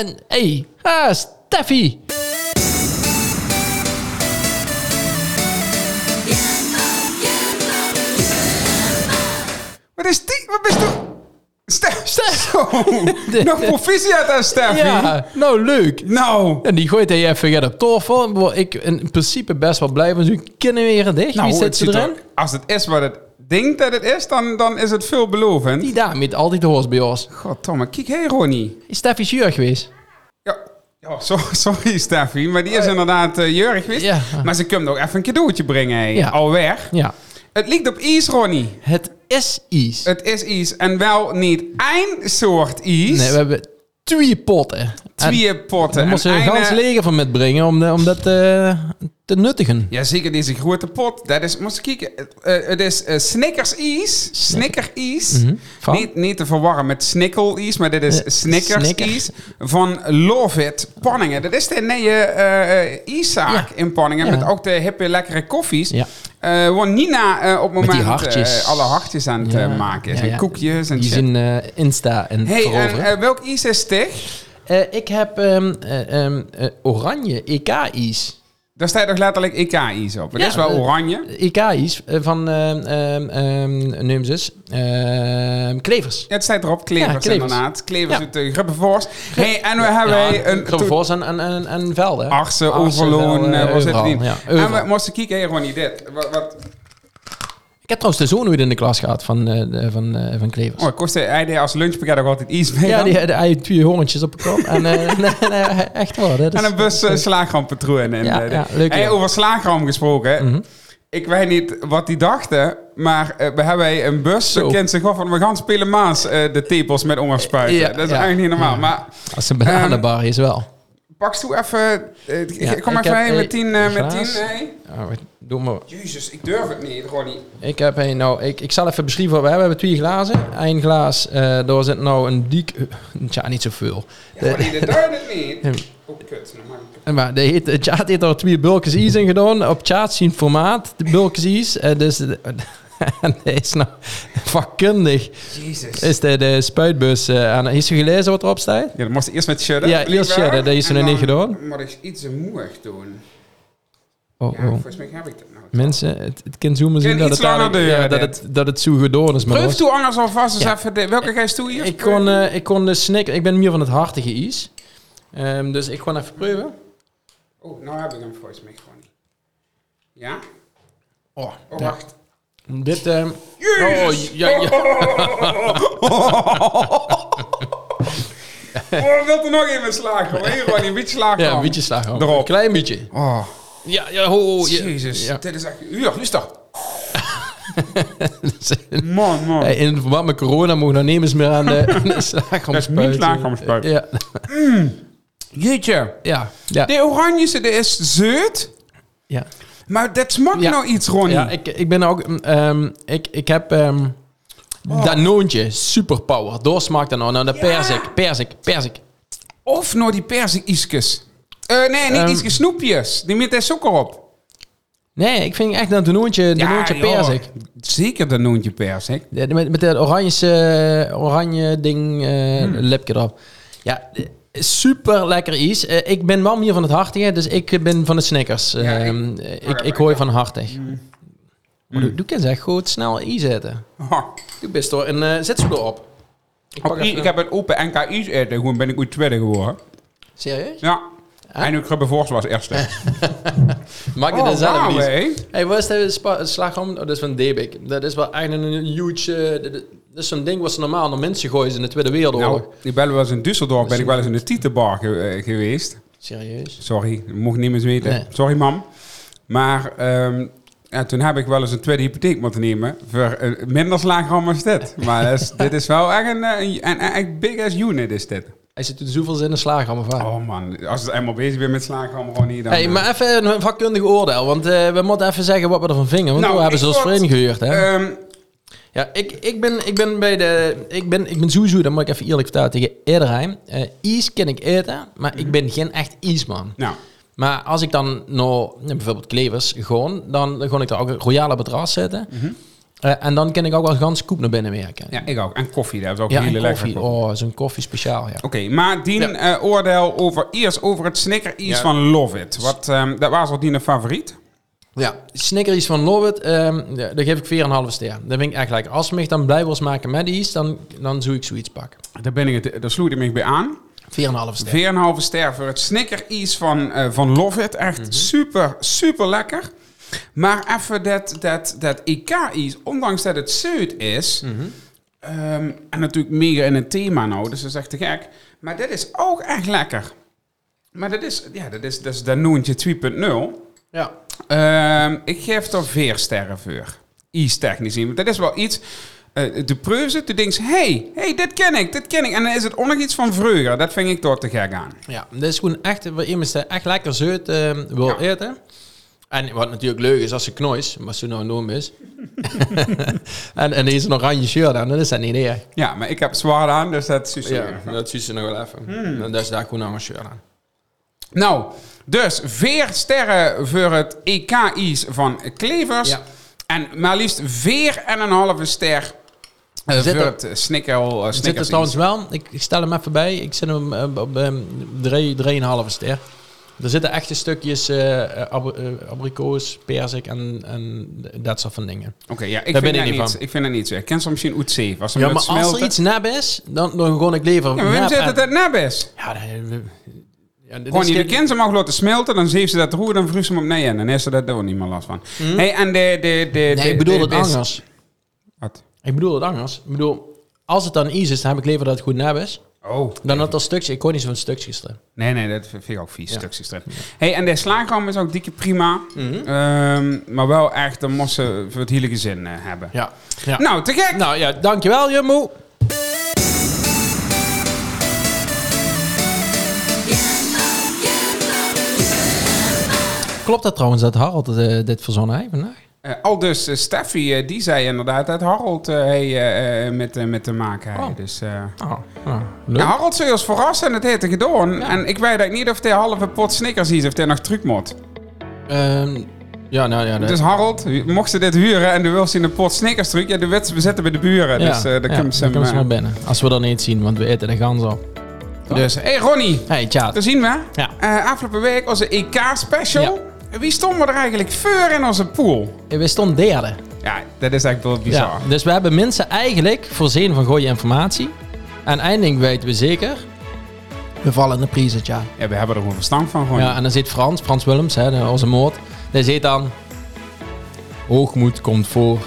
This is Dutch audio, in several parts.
En hey, ah, Steffi. Wat is die? Wat bist du? Stef. Stef. Zo. Nog proficiat aan Steffi. Ja, nou leuk. Nou. En die gooit hij even gaat op tafel. Ik in principe best wel blij van. Zo kunnen weer dicht. nou Wie zit ze er- erin? als het is wat het denkt dat het is, dan, dan is het veelbelovend. Die dame met altijd de hoors bij ons. Goddomme, kijk, hey Ronnie. Is Steffi zuur geweest? Ja, ja so- sorry Steffi, maar die is inderdaad uh, geweest. Ja. Maar ze komt ook even een cadeautje brengen, hè. Ja. alweer. Ja. Het ligt op ijs, Ronnie. Het is ijs. Het is ijs. En wel niet één soort ijs. Nee, we hebben twee potten. En Twee potten. We moesten En een gans leger van metbrengen om, de- om dat eh, te nuttigen. Ja, zeker deze grote pot. Dat is, moest kijken, eh, het is eh, Snickers ijs. Snicker ijs. Mhm. Niet, niet te verwarren met Snickel ijs, maar dit is Eh, Snickers Snicker. van Love It Panningen. Dat is de nieuwe eh, eh, Ja. in Panningen Ja. met ook de hippe lekkere koffies. Ja. Eh, waar Nina eh, op het moment hartjes. eh, alle hartjes aan het Ja, eh, maken is. ja, En koekjes en Die shit. zijn eh, Insta en Hey, veroveren. eh, welk ijs is dit? Eh, ik heb ehm, eh, ehm, eh, oranje EK-ijs. Daar staat toch letterlijk EK-ijs op. Ja, is wel eh, oranje. EK-ijs eh, van, ehm, Klevers. Ja, het staat erop. Klevers, Ja, Klevers. inderdaad. Klevers uit de Grubbevorst. Hey, en we hebben een... Krabbenvoors en, en, en, en Velden. Arsen, Overloon, eh, eh, was het niet. en we moesten kijken, hey, Ronnie, dit. Wat, wat, heb trouwens de zoon ooit in de klas gehad van, de- van, eh, van Klevers. oh, kostte hij als lunchpakket ook altijd iets mee ja, die hij had twee hondjes op de kop. En, eh, echt waar. En een bus uh, slagrampatroon. En, Ja, ja, leuk, hey, over slagram gesproken. Mhm. Ik weet niet wat die dachten, maar we hebben een bus. Zo. Kent zich af van we gaan spelen maas de tepels met onderspuiten. Ja, dat is ja. eigenlijk niet normaal. Ja. Maar Als een bananenbar is wel. Pak toe even. eh, Ja, kom ik even met tien. eh, met glaas. tien hey. Oh, doe maar. Jezus, ik durf het niet, Ronnie. Ik heb een, nou, ik, ik zal even beschrijven wat we hebben. We hebben twee glazen. Eén glas, eh daar zit nou een dik, eh, tja, niet zoveel. Ja, Ronnie, dat durf het niet. Oh, kut. Maar Maar de heet, chat heeft er twee bulkjes ijs in gedaan. Op chat zien formaat, de bulkjes. Eh, dus en hij is nou vakkundig. Jezus. Is de, de spuitbus uh, aan. Heeft u gelezen wat erop staat? Ja, dan moest je eerst met shudden. Ja, eerst shudden, dat is er nog niet gedaan. moet ik iets moedig doen. Oh, Ja, oh. volgens mij heb ik dat nou. Mensen, het, het kan zoomen zien dat het, ja, dat, het, dat het zo gedaan is. Maar Proef dat toe anders alvast eens Ja. even. De, welke ga je toe hier? ik, kon, eh, ik kon de snicker... Ik ben meer van het hartige ijs. Ehm, dus ik kon even proeven. Oh, nou heb ik hem volgens mij gewoon niet. Ja? Oh, Oh, ja. wacht. Dit... Jezus! oh, ja, ja. Oh, wilt er nog even slagen? Hier gewoon een beetje slagen. ja, een beetje slagen. Erop. Een klein beetje. Oh, Ja, ja, ho, ho, ja. Jezus. Ja. Dit is echt... Ja, rustig. Man, man. Hey, in verband met corona mogen nou nemens meer aan de, de slagroom Dat is niet slagroom spuiten. Ja, Jeetje. ja, ja. De oranje zit is zeut. ja. Maar dat smaakt Ja. nou iets, Ronnie. Ja, ik, ik ben ook... ehm, ik, ik heb ehm Danoontje, superpower. Doorsmaakt dan nou naar de Ja. perzik, perzik, perzik. Of nou die perzik-iskes. Eh, nee, niet iskes, snoepjes. Die met de suiker op. Nee, ik vind echt dat Danoontje, Danoontje joh. perzik. Zeker de noontje perzik. Ja, Met, met dat oranje, eh, oranje ding, eh Hmm. lipje erop. Ja, super lekker is. Eh, ik ben wel meer van het hartige, dus ik ben van de Snickers. Ja, ik- Ehm, ik, ik, hoor van hartig. Hmm. Maar du, du kan zeg goed snel i zetten. Ha. Du best door en zet ze erop. Ik i- even- ik heb het open NKI's eten. Gewoon ben ik ooit tweede geworden. Serieus? Ja. En ik heb voorst was eerste. Maak je Oh, dat zelf wauw, niet? hé. Hey, wat is de slagroom? Oh, dat is van Debik. Dat is wel eigenlijk een huge... eh, is zo'n ding wat ze normaal naar mensen gooien in de Tweede Wereldoorlog. Nou, ik ben wel eens in Düsseldorf, ben ik wel eens in de Tietenbar ge- eh, geweest. Serieus? Sorry, mocht niet meer weten. Nee. Sorry, mam. Maar ehm, ja, toen heb ik wel eens een tweede hypotheek moeten nemen. Voor eh, minder slagroom als dit. Maar is- dit is wel echt een, eh, een, een, een big ass unit is dit. Hij zit er zoveel in een slagroom of wat? Oh man, als het eenmaal bezig bent met slagroom, gewoon niet dan... Hey, eh, maar even een vakkundig oordeel, want we moeten even zeggen wat we ervan vingen. Want Nou, we hebben ik ze als vriend gehuurd, hè? ehm, ja, ik, ik, ben, ik ben bij de... Ik ben, ik ben sowieso, dat moet ik even eerlijk vertellen tegen iedereen. Eh ijs kan ik eten, maar ik ben geen echt ijsman. nou, Maar als ik dan ja, bijvoorbeeld Klevers gewoon, dan, gewoon ik daar ook een royale matras zetten. Mhm. Eh, en dan kan ik ook wel gans scoop naar binnen werken. Ja, ik ook. En koffie, dat is ook Ja, hele lekker. koffie. Oh, zo'n koffie speciaal, ja. Oké, maar die Ja. eh, oordeel over eerst over het snicker iets Ja. van Love It. Wat, ehm, dat was wat die een favoriet? Ja, Snickers van Love It, ehm, daar geef ik 4,5 ster. Dat vind ik echt lekker. Als ze mij dan blij wil maken met iets, dan, dan zou ik zoiets pakken. Daar, ben ik het, daar sloeg ik me bij aan. 4,5 ster. 4,5 ster voor het snicker iets van, eh, van Love It. Echt Mhm. super, super lekker. Maar even dat, dat, dat IK-iets, ondanks dat het zuid is... Mhm. ehm, en natuurlijk mega in het thema nou, dus dat is echt te gek. Maar dit is ook echt lekker. Maar dat is, ja, dat is, dat is Danoontje 2.0. Ja. Ehm, ik geef er vier sterren voor. Iets technisch zien. Dat is wel iets. eh de preuze, de denkt, hey, hey, dit ken ik, dit ken ik. En dan is het ook nog iets van vreugde. Dat vind ik door te gek aan. Ja, dit is gewoon echt, waar iemand echt lekker zout ehm, wil Ja. eten. En wat natuurlijk leuk is als ze knois, maar ze nou een noem is. en, en deze een oranje shirt aan, dan is dat niet erg. Ja, maar ik heb zwaar aan, dus dat is Ja, dat ziet ze nog wel even. En dat is daar gewoon een shirt aan. Nou, dus vier sterren voor het EK-iets van Klevers. Ja. En maar liefst vier en een halve ster eh, Zit voor er- het snicker, uh, Het zit er trouwens wel, ik, ik stel hem even bij, ik zet hem eh, op um, 3,5 ster. Er zitten echte stukjes ab eh, abrikoos, perzik en, en dat soort van dingen. Oké, ja, ik Daar vind, ben ik niet van. ik vind dat niet zo. Ik ken ze misschien ze Ja, maar als er iets nep is, dan, dan gewoon ik liever Ja, maar waarom zit het dat nep is? Ja, dat, ja, Gewoon je kind ze mag laten smelten, dan zeef ze dat roer, dan vroeg ze hem op nee en dan is ze dat ook niet meer last van. Hm? Hey, en de, de, de, Nee, de- ik bedoel de- het de- anders. Wat? Ik bedoel het anders. Ik bedoel, als het dan is, dan heb ik liever dat het goed nep is. Oh. Dan dat er stukjes, ik kon niet zo'n stukjes erin. Nee, nee, dat vind ik ook vies, Ja. stukjes erin. Hey, en de slagroom is ook dikke prima. Ehm, maar wel echt, dan moest ze voor het hele gezin eh, hebben. Ja. ja. Nou, te gek! Nou ja, dankjewel Jumbo. Klopt dat trouwens dat Harold eh, dit verzonnen heeft vandaag? Eh, al dus eh, Steffi, die zei inderdaad dat Harold hey, met, met te maken heeft. Oh. Dus, Oh, oh, leuk. ja, Harold zou ons verrassen en het heeft hij gedaan. En ik weet eigenlijk niet of hij halve pot Snickers is of hij nog truc moet. Ehm, ja, nou ja. dat- Dus Harold, mocht ze dit huren en du wil zien een pot Snickers truc, ja, de wet we zitten bij de buren. ja, dus uh, daar ja, kunnen ze dan hem... komen ze maar binnen. Als we dat niet zien, want we eten de gans op. Dus, hé hey Ronnie, Hey, chat. daar zien we. Ja. Eh, afgelopen week onze EK-special. Ja. Wie stonden er eigenlijk voor in onze pool? We stonden derde. Ja, dat is eigenlijk wel bizar. Ja, dus we hebben mensen eigenlijk voorzien van goede informatie. En eindelijk weten we zeker, we vallen in de prijzen, ja. Ja, we hebben er gewoon verstand van. Gewoon. Ja, en dan zit Frans, Frans Willems, hè, onze moord. Die zit dan, hoogmoed komt voor.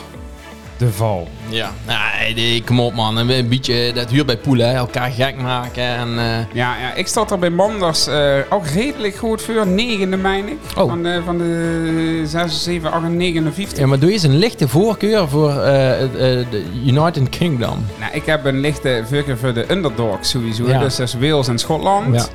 De val. Ja. Nee, die- kom op man, een beetje dat huur bij poelen, hè, elkaar gek maken en... eh, Ja, ja, ik stond er bij Manders eh, ook redelijk goed voor. Negende, meen ik. Oh. Van, de, van de 6, 7, 8, 9, 50. ja, maar doe eens een lichte voorkeur voor eh, eh, de United Kingdom. Nou, ik heb een lichte voorkeur voor de underdogs sowieso. Ja. Dus dat is Wales en Schotland. Ja.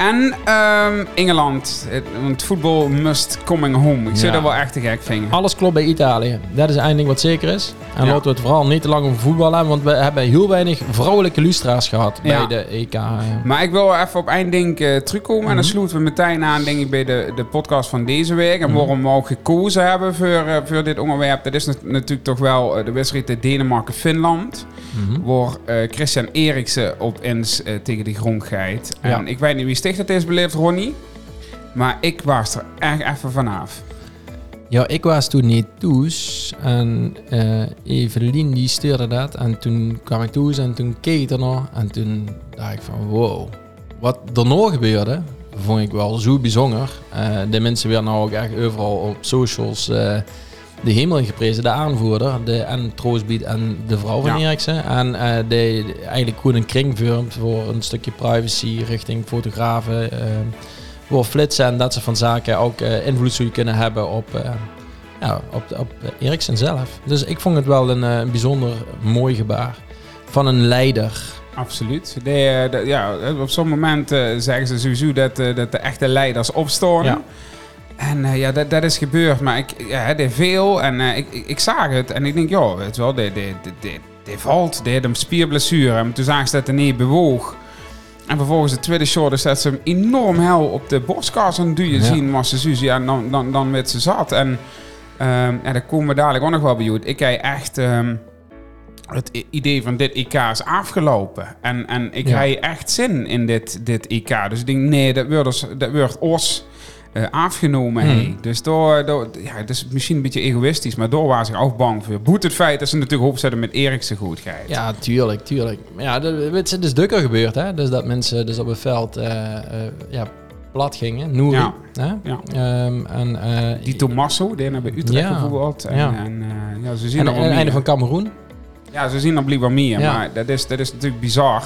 En ehm, Engeland. Het- Want voetbal must coming home. Ik zou Ja. dat wel echt te gek vinden. Alles klopt bij Italië. Dat is eindelijk wat zeker is. En Ja. laten we het vooral niet te lang over voetbal hebben, want we hebben heel weinig vrouwelijke lustra's gehad Ja. bij de EK. Maar ik wil wel even op één ding eh, terugkomen. En dan Mhm. sloten we meteen aan, denk ik, bij de, de podcast van deze week. En waarom we ook gekozen hebben voor, eh, voor dit onderwerp. Dat is nat- natuurlijk toch wel eh, de wedstrijd Denemarken-Finland. Mhm. Waar eh, Christian Eriksen op eens eh, tegen de grond gaat. En ik weet niet wie sticht het is beleefd, Ronnie. Maar ik was er echt even vanaf. Ja, ik was toen niet thuis en eh Evelien die stuurde dat en toen kwam ik thuis en toen keek ik ernaar en toen dacht ik van wow. Wat nog gebeurde, vond ik wel zo bijzonder. Eh, de mensen werden nou ook echt overal op socials eh, de hemel geprezen, de aanvoerder, de, en Troostbied en de vrouw van Ja. Eriksen. En eh de, de- eigenlijk gewoon een kring vormt voor een stukje privacy richting fotografen. eh, voor flitsen en dat soort van zaken ook eh, invloed zou kunnen hebben op, ja, op, op Eriksen zelf. Dus ik vond het wel een, een bijzonder mooi gebaar van een leider. Absoluut. De, de- ja, op zo'n moment zeggen ze sowieso dat, dat de echte leiders. Ja. En eh, ja, dat, dat is gebeurd. Maar ik, ja, het is veel. En eh, ik, ik, ik zag het. En ik denk, weet je wel, die, die, die, die valt. Had een spierblessure. En toen zagen ze dat hij niet bewoog. En vervolgens de tweede shot is dat ze hem enorm hel op de borstkas aan het duwen Ja. zien. Was ze Suzy, ja, dan, dan, dan werd ze zat. En Ehm, ja, daar komen we dadelijk ook nog wel bij uit. Ik krijg echt... ehm, het idee van dit IK is afgelopen. En, en ik Ja. heb echt zin in dit, dit IK. Dus ik denk, nee, dat wordt, dus, dat wordt ons eh, afgenomen. Hmm. Dus door, door, ja, het is misschien een beetje egoïstisch, maar door was ik ook bang voor. Boet het feit dat ze natuurlijk opzetten met Erikse goedheid. Ja, tuurlijk, tuurlijk. Maar ja, het is dus dukker gebeurd, hè. Dus dat mensen dus op het veld eh, eh, ja, plat gingen. Nouri. Ja. Hè? Ja. Ehm, en, Die Tommaso, die hebben bij Utrecht Ja. bijvoorbeeld. En, Ja. en ja, ze zien en het einde van Cameroen. Ja, ze zien er blijkbaar meer, maar dat is, dat is natuurlijk bizar.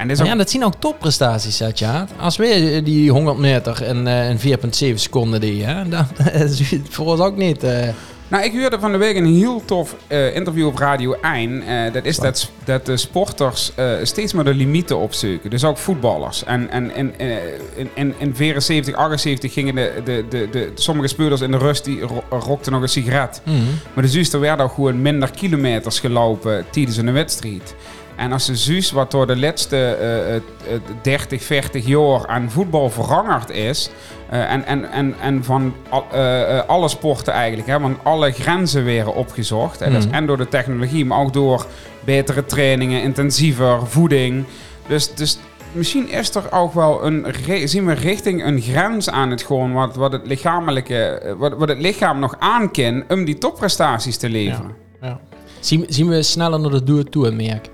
En dit is Maar ook ja, dat zien ook topprestaties, Satja. Als wij die 100 meter in, eh, in 4,7 seconden deden, hè, dan is het voor ons ook niet... eh, Nou, ik hoorde van de week een heel tof eh, interview op Radio 1. Eh, dat is dat, dat de sporters eh, steeds maar de limieten opzoeken. Dus ook voetballers. En, en, en eh, in, in, in 74, 78 gingen de, de, de, de, sommige speurders in de rust die ro- rokten nog een sigaret. mhm. Maar de Zuus, er werden ook gewoon minder kilometers gelopen tijdens een wedstrijd. En als de Zuus, wat door de laatste eh, eh, 30, 40 jaar aan voetbal veranderd is... eh, en, en, en, en van al- eh, alle sporten eigenlijk, hè, want alle grenzen werden opgezocht. En, dat is Mhm. en door de technologie, maar ook door betere trainingen, intensiever voeding. Dus, dus misschien is er ook wel een, zien we richting een grens aan het gewoon wat, wat het lichamelijke, wat, wat het lichaam nog aan kan om die topprestaties te leveren. ja. zien, zien we sneller naar de doel toe merk?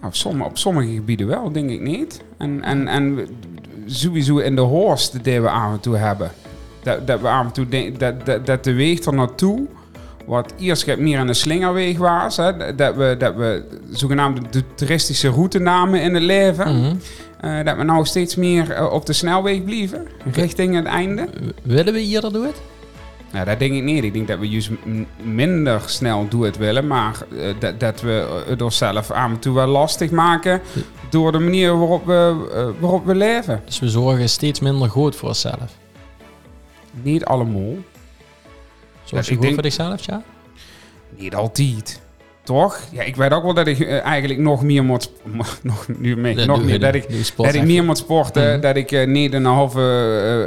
Nou, op, sommige, op sommige gebieden wel, denk ik niet. En, en, en sowieso in de horst die we af en toe hebben. Dat, dat we af en toe denk- dat, dat, dat de weeg er naartoe, wat eerst meer een slingerweeg was, hè, dat, we, dat we zogenaamde de toeristische route namen in het leven. Mhm. Eh, dat we nou steeds meer eh, op de snelweg blijven, richting het einde. Willen we hier dat doen? Nou, dat denk ik niet. Ik denk dat we juist minder snel doen het willen, maar eh, dat, dat we het onszelf af en toe wel lastig maken door de manier waarop we, eh, waarop we leven. Dus we zorgen steeds minder goed voor onszelf. Niet allemaal, Zoals je goed denk- voor zichzelf, ja? niet altijd. Toch? Ja, ik weet ook wel dat ik eh, eigenlijk nog meer moet... nog, nu mee, nog meer, dat ik, dat ik meer moet sporten. Mhm. Dat ik eh, niet een halve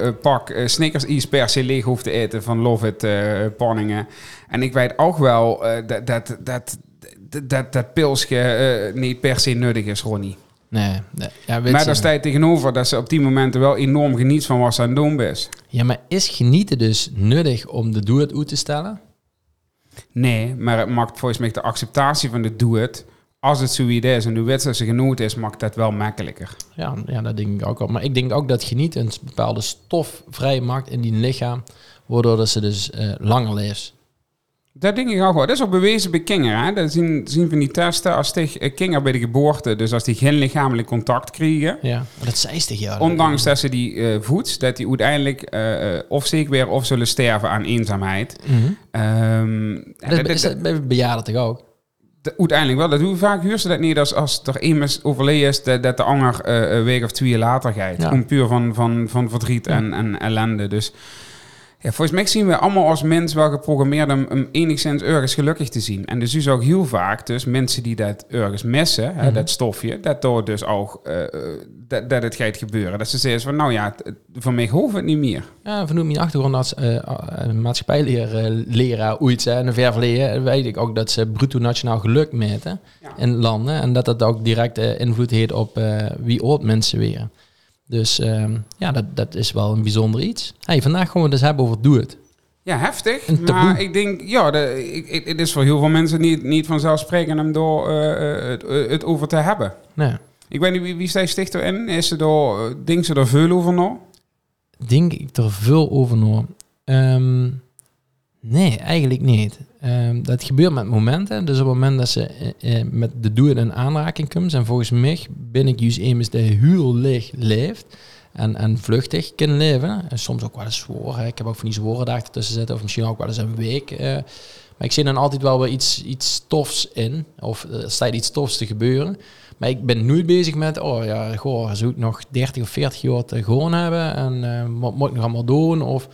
eh, pak Snickers ijs per se leeg hoef te eten van Love It Panningen. En ik weet ook wel dat, dat, dat, dat, dat, pilsje niet per se nuttig is, Ronnie. Nee, nee. Ja, weet Maar daar sta je tegenover dat ze op die momenten wel enorm geniet van wat ze aan het doen is. Ja, maar is genieten dus nuttig om de doel uit te stellen? Nee, maar het maakt volgens mij de acceptatie van de doe het. Als het zoiets is en de wedstrijd ze genoemd is, maakt dat wel makkelijker. Ja, ja, dat denk ik ook wel. Maar ik denk ook dat genieten een bepaalde stof vrijmaakt in die lichaam, waardoor dat ze dus eh, langer leeft. Dat denk ik ook wel. Dat is ook bewezen bij kinderen. Hè? Dat zien, zien van die testen als die eh, kinderen bij de geboorte, dus als die geen lichamelijk contact krijgen, Ja, dat zei ze ja. ondanks dat ze die eh voedt, dat die uiteindelijk eh, of ziek weer of zullen sterven aan eenzaamheid. Mhm. Ehm, Dat, dat- is, dat- bejaarden toch ook? uiteindelijk wel. Dat doen we vaak. Huur ze dat niet als, als er iemand overleden is, dat, dat de ander eh, een week of twee later gaat. Ja. Gewoon puur van, van, van verdriet Ja. en, en ellende. Dus ja, volgens mij zien we allemaal als mens wel geprogrammeerd om, om enigszins ergens gelukkig te zien. En dus is ook heel vaak, dus mensen die dat ergens missen, hè, Mhm. dat stofje, dat door dus ook eh, eh, dat, dat het gaat gebeuren. Dat ze zeggen van, nou ja, het- het- voor mij hoeft het niet meer. Ja, vanuit mijn achtergrond als uh, maatschappijleraar ooit hè, in een ver verleden, weet ik ook dat ze bruto nationaal geluk meten Ja. in landen. En dat dat ook direct eh, invloed heeft op eh, wie oud mensen weer. Dus ehm, ja, dat, dat is wel een bijzonder iets. Hey, vandaag gaan we het dus hebben over doe het. Ja, heftig. Maar ik denk, ja, de, ik, ik- het is voor heel veel mensen niet, niet vanzelfsprekend om door eh, eh, het, eh, het over te hebben. Nou, Ik weet niet, wie, wie staat stichter in? Is ze door, denkt ze er veel over nog? denk ik er veel over na. Ehm, nee, eigenlijk niet. Ehm, dat gebeurt met momenten. Dus op het moment dat ze eh, eh, met de doel in aanraking komt, en volgens mij ben ik juist iemand die heel licht leeft en, en vluchtig kan leven. En soms ook wel eens zwoer. hè. Ik heb ook van die zware dagen tussen zitten, of misschien ook wel eens een week. eh. maar ik zie dan altijd wel weer iets, iets tofs in, of er staat iets tofs te gebeuren. Maar ik ben nooit bezig met, oh ja, goh, zou ik nog 30 of 40 jaar te gewoon hebben en wat moet ik nog allemaal doen? Of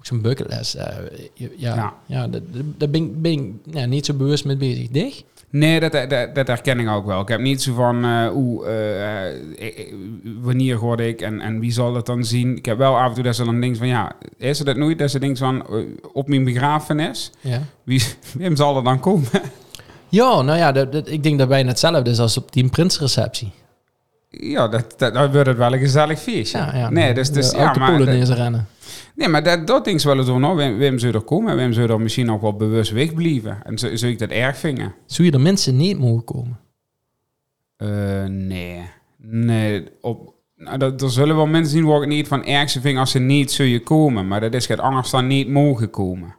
ook zo'n bucketlist. eh, je- ja, Ja. ja. daar ben ik, ben ik ja, niet zo bewust mee bezig. Dicht? Nee, dat, dat, dat herken ik ook wel. Ik heb niet zo van eh, hoe, eh, eh, eh, wanneer word ik en, en wie zal het dan zien. Ik heb wel af en toe dat ze dan denken van ja, is er dat nooit? Dat ze denken van eh, op mijn begrafenis, Ja. wie, wie zal er dan komen? Ja, nou ja, dat, dat- ik denk dat bijna hetzelfde is als op die prinsreceptie. Ja, dat, dat, dan wordt het wel een gezellig feestje. Ja, ja. Nee, dus, dus De ja, maar, Polonaise rennen. nee, maar dat, dat ik wel over. Nou, Wim, Wim zou er komen, Wim zou er misschien ook wel bewust wegblijven. En zou, zou ik dat erg vinden? Zou je er mensen niet mogen komen? Eh, nee. Nee, op, nou, dat, er zullen wel mensen zien waar ik niet van erg zou vinden als ze niet zullen komen. Maar dat is het anders dan niet mogen komen.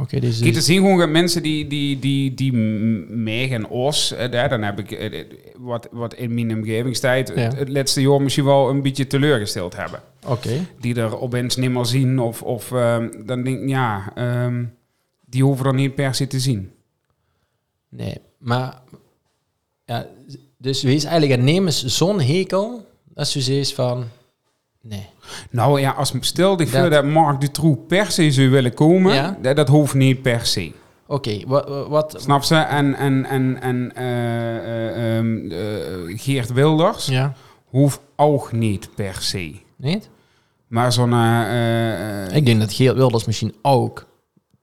Oké, deze Kijk, er zien gewoon mensen die, die, die, die m- Meg en Os, dan heb ik eh, eh, wat, wat in mijn omgevingstijd Ja. het, het laatste jaar misschien wel een beetje teleurgesteld hebben. Oké. Die er opeens niet meer zien of, of ehm, dan denk ik, ja, ehm, die hoeven er niet per se te zien. Nee, maar... Ja, dus wees eigenlijk een nemens zo'n hekel... Dat je zoiets van... Nee. Nou ja, als stel voor Dat- dat Mark Dutroux per se zou willen komen, Ja. dat, dat hoeft niet per se. Oké, wat... wat Snap ze? En, en, en, en eh, eh, ehm, eh, Geert Wilders ja, hoeft ook niet per se. niet? Maar zo'n... Ik denk dat Geert Wilders misschien ook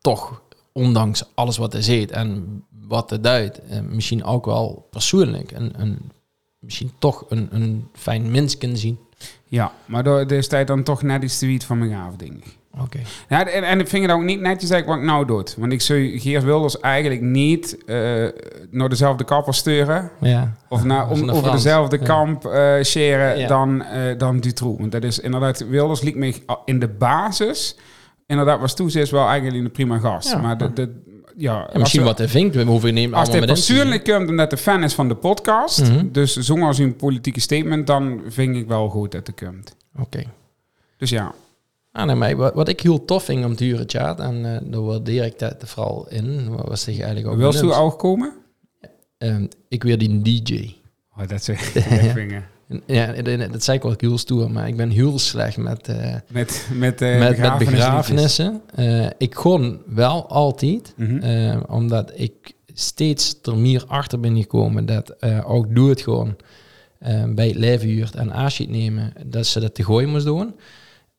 toch, ondanks alles wat hij zegt en wat hij duidt, misschien ook wel persoonlijk een, een, misschien toch een, een fijn mens kan zien. Ja, maar daar daar staat dan toch net iets te wiet van mijn gaaf, denk ik. Oké. Ja, en, en ik vind het ook niet netjes eigenlijk wat ik nou doe. Want ik zou Geert Wilders eigenlijk niet eh, naar dezelfde kapper sturen. Ja. Of naar, om, naar over dezelfde Ja. kamp eh sharen Ja. dan, eh dan Dutroux. Want dat is inderdaad, Wilders liet me in de basis... Inderdaad, was toen is wel eigenlijk een prima gast. Ja. Maar de, de, ja, En misschien wat hij vindt, we hoeven niet als allemaal hij te persoonlijk komt omdat hij fan is van de podcast... Mhm. dus zong als een politieke statement... dan vind ik wel goed dat hij komt. Oké. Dus ja, Ah, nee, maar wat, wat ik heel tof vind om te huren, chat, en daar waardeer ik dat vooral in, wat was zich eigenlijk ook wil je ook komen? Ehm, ik weer die DJ. Oh, dat zeg ik vinger. Ja, dat- zei ik wel heel stoer, maar ik ben heel slecht met... eh, Met, met, eh met, begrafenissen. Eh, ik gewoon wel altijd, Mhm. omdat ik steeds er meer achter ben gekomen dat ook doe het gewoon bij het leven huurt en afscheid nemen, dat ze dat te gooien moest doen.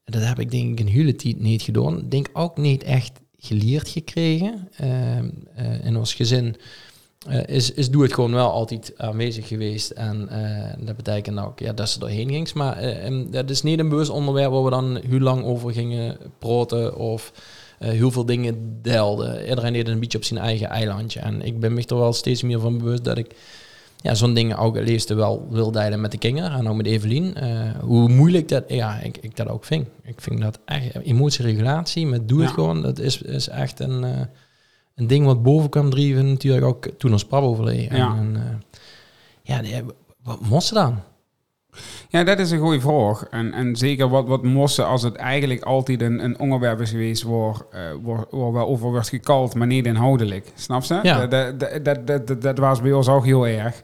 Dat heb ik denk ik een hele tijd niet gedaan. Denk ook niet echt geleerd gekregen. In ons gezin eh, is, is doe het gewoon wel altijd aanwezig geweest. En eh, dat betekent ook ja, dat ze erheen ging. Maar eh, en dat is niet een bewust onderwerp waar we dan heel lang over gingen praten of heel veel dingen deelden. Iedereen deed een beetje op zijn eigen eilandje. En ik ben me er wel steeds meer van bewust dat ik ja, zo'n dingen ook het wel wil delen met de kinderen en ook met Evelien. Hoe moeilijk dat, ja, ik, ik dat ook vind. Ik vind dat echt, emotieregulatie met doe het Ja. gewoon, dat is, is echt een, een ding wat boven kwam drijven natuurlijk ook toen ons pap overleed. En, Ja. en, eh, ja, nee, wat moest ze dan? Ja, dat is een goede vraag. En, en zeker wat, wat mossen als het eigenlijk altijd een, een onderwerp is geweest waar, eh, waar, waar wel over wordt gekald, maar niet inhoudelijk. Snap je? Ja. Dat, dat, dat, dat, was bij ons ook heel erg.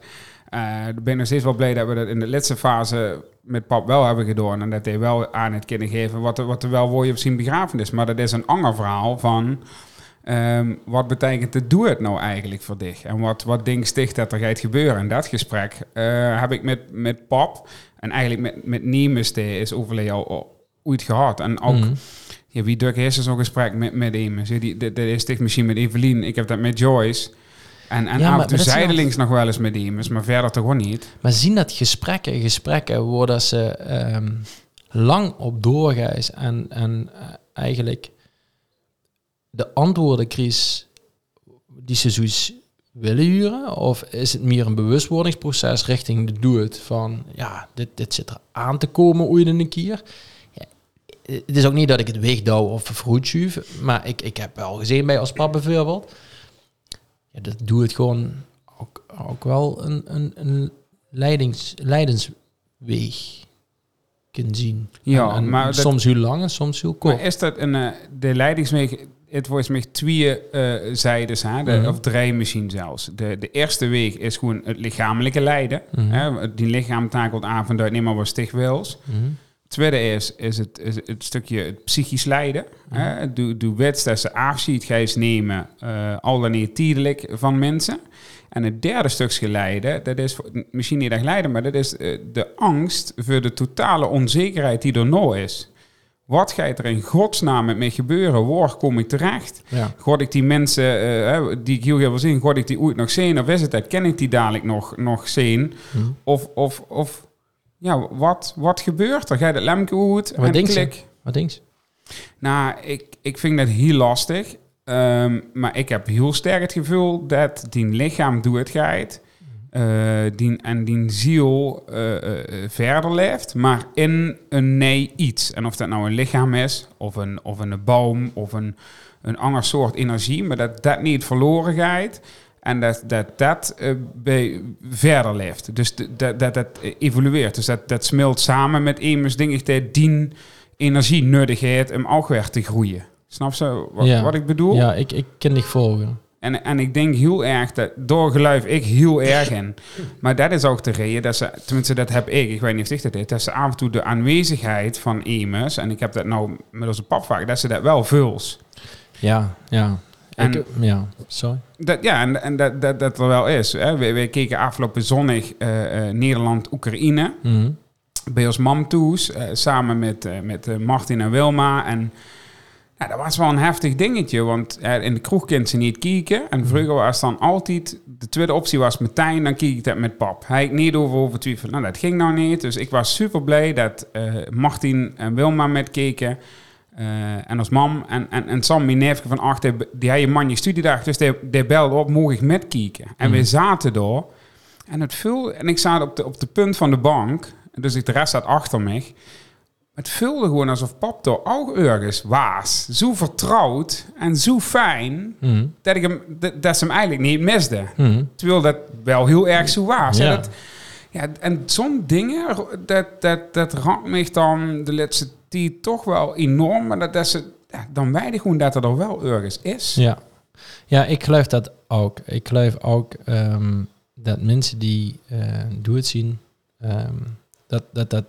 Eh, ik ben nog steeds wel blij dat we dat in de laatste fase met pap wel hebben gedaan. En dat hij wel aan het kunnen geven wat er, wat er wel voor je op zijn begrafenis. Maar dat is een ander verhaal van... ehm, wat betekent het doe het nou eigenlijk voor dich? En wat, wat denk sticht dat er gaat gebeuren? En dat gesprek eh, heb ik met, met pap en eigenlijk met, met die is overleden al, al ooit gehad. En ook, Mhm. ja, wie druk is er zo'n gesprek met, met die, dat is dicht misschien met Evelien. Ik heb dat met Joyce. En, en Ja, af en toe zijdelings nog wel eens met Nemes, maar verder toch gewoon niet. Maar zien dat gesprekken, gesprekken worden ze ehm, lang op doorgeis en, en eh, eigenlijk de antwoorden krijgt die ze zoiets willen huren? Of is het meer een bewustwordingsproces richting de doe het van ja, dit, dit zit er aan te komen ooit een keer? Ja, het is ook niet dat ik het wegdouw of vergoed schuif, maar ik, ik heb wel gezien bij als pap bijvoorbeeld, ja, dat doe het gewoon ook, ook wel een, een, een leidings, leidensweg kunnen zien. Ja, En- en maar dat- soms heel lang en soms heel kort. Maar is dat een, eh, de leidingsweg, het wordt met twee eh zijdes, hè? De, Mhm. of drie misschien zelfs. De, de eerste week is gewoon het lichamelijke lijden. Mhm. Hè? Die lichaam takelt aan van dat niet maar wat sticht wils. Mhm. tweede is, is, het, is het stukje het psychisch lijden. Hè? Weet dat ze afscheid gaan nemen, uh, al dan niet tijdelijk van mensen. En het derde stukje lijden, dat is misschien niet echt lijden, maar dat is uh, de angst voor de totale onzekerheid die er nou is. Wat gaat er in godsnaam met me gebeuren? Waar kom ik terecht? Ja. God ik die mensen uh, die ik heel veel zien, god ik die ooit nog zien? Of is het dat? Ken ik die dadelijk nog, nog zien? Hmm. Of, of, of ja, wat, wat gebeurt er? Ga je het lemke uit? Wat en klik? Wat denk je? Nou, ik, ik vind dat heel lastig. Ehm, maar ik heb heel sterk het gevoel dat die lichaam doet het gaat. Eh, die, en die ziel eh, eh, verder leeft, maar in een nee iets. En of dat nou een lichaam is, of een, of een boom, of een, een ander soort energie, maar dat dat niet verloren gaat. En dat dat, dat bij verder leeft. Dus dat dat, dat evolueert. Dus dat, dat smelt samen met immers dingen die die energie heeft om ook weer te groeien. Snap je wat, Ja. wat ik bedoel? Ja, ik, ik kan dich volgen. En, en ik denk heel erg, dat, door geluif ik heel erg in. Maar dat is ook de reden dat ze, tenminste dat heb ik, ik weet niet of ik dat deed, dat ze af en toe de aanwezigheid van Emus, en ik heb dat nou met onze pap vaak, dat ze dat wel vuls. Ja, ja. En- ik, ja, sorry. Dat, ja, en, en dat, dat, dat er wel is. Hè. We, we keken afgelopen zonnig eh, eh, Nederland-Oekraïne Mhm. bij ons mam toes, eh, samen met, met Martin en Wilma. En ja, dat was wel een heftig dingetje, want in de kroeg kent ze niet kijken. En vroeger was dan altijd, de tweede optie was meteen, dan keek ik dat met pap. Hij niet over over twijfelen. Nou, dat ging nou niet. Dus ik was super blij dat eh, Martin en Wilma met keken. Eh, en als mam en, en, en Sam, mijn neefje van acht, die, die had je man je studiedag, dus die, die belde op, mocht ik met kijken. En we zaten daar. En het viel, en ik zat op de, op de punt van de bank, dus ik, de rest zat achter me. Het voelde gewoon alsof pap door ook ergens was. Zo vertrouwd en zo fijn, Mhm. dat, ik hem, dat, dat ze hem eigenlijk niet misde. Mhm. Terwijl dat wel heel erg zo was. Ja. Dat, ja, en zo'n dingen, dat, dat, dat raakt me dan de laatste tijd toch wel enorm. Maar dat, dat ze, dan weet ik gewoon dat er, wel ergens is. Ja. ja, ik geloof dat ook. Ik geloof ook ehm, dat mensen die eh doen het zien, ehm, dat, dat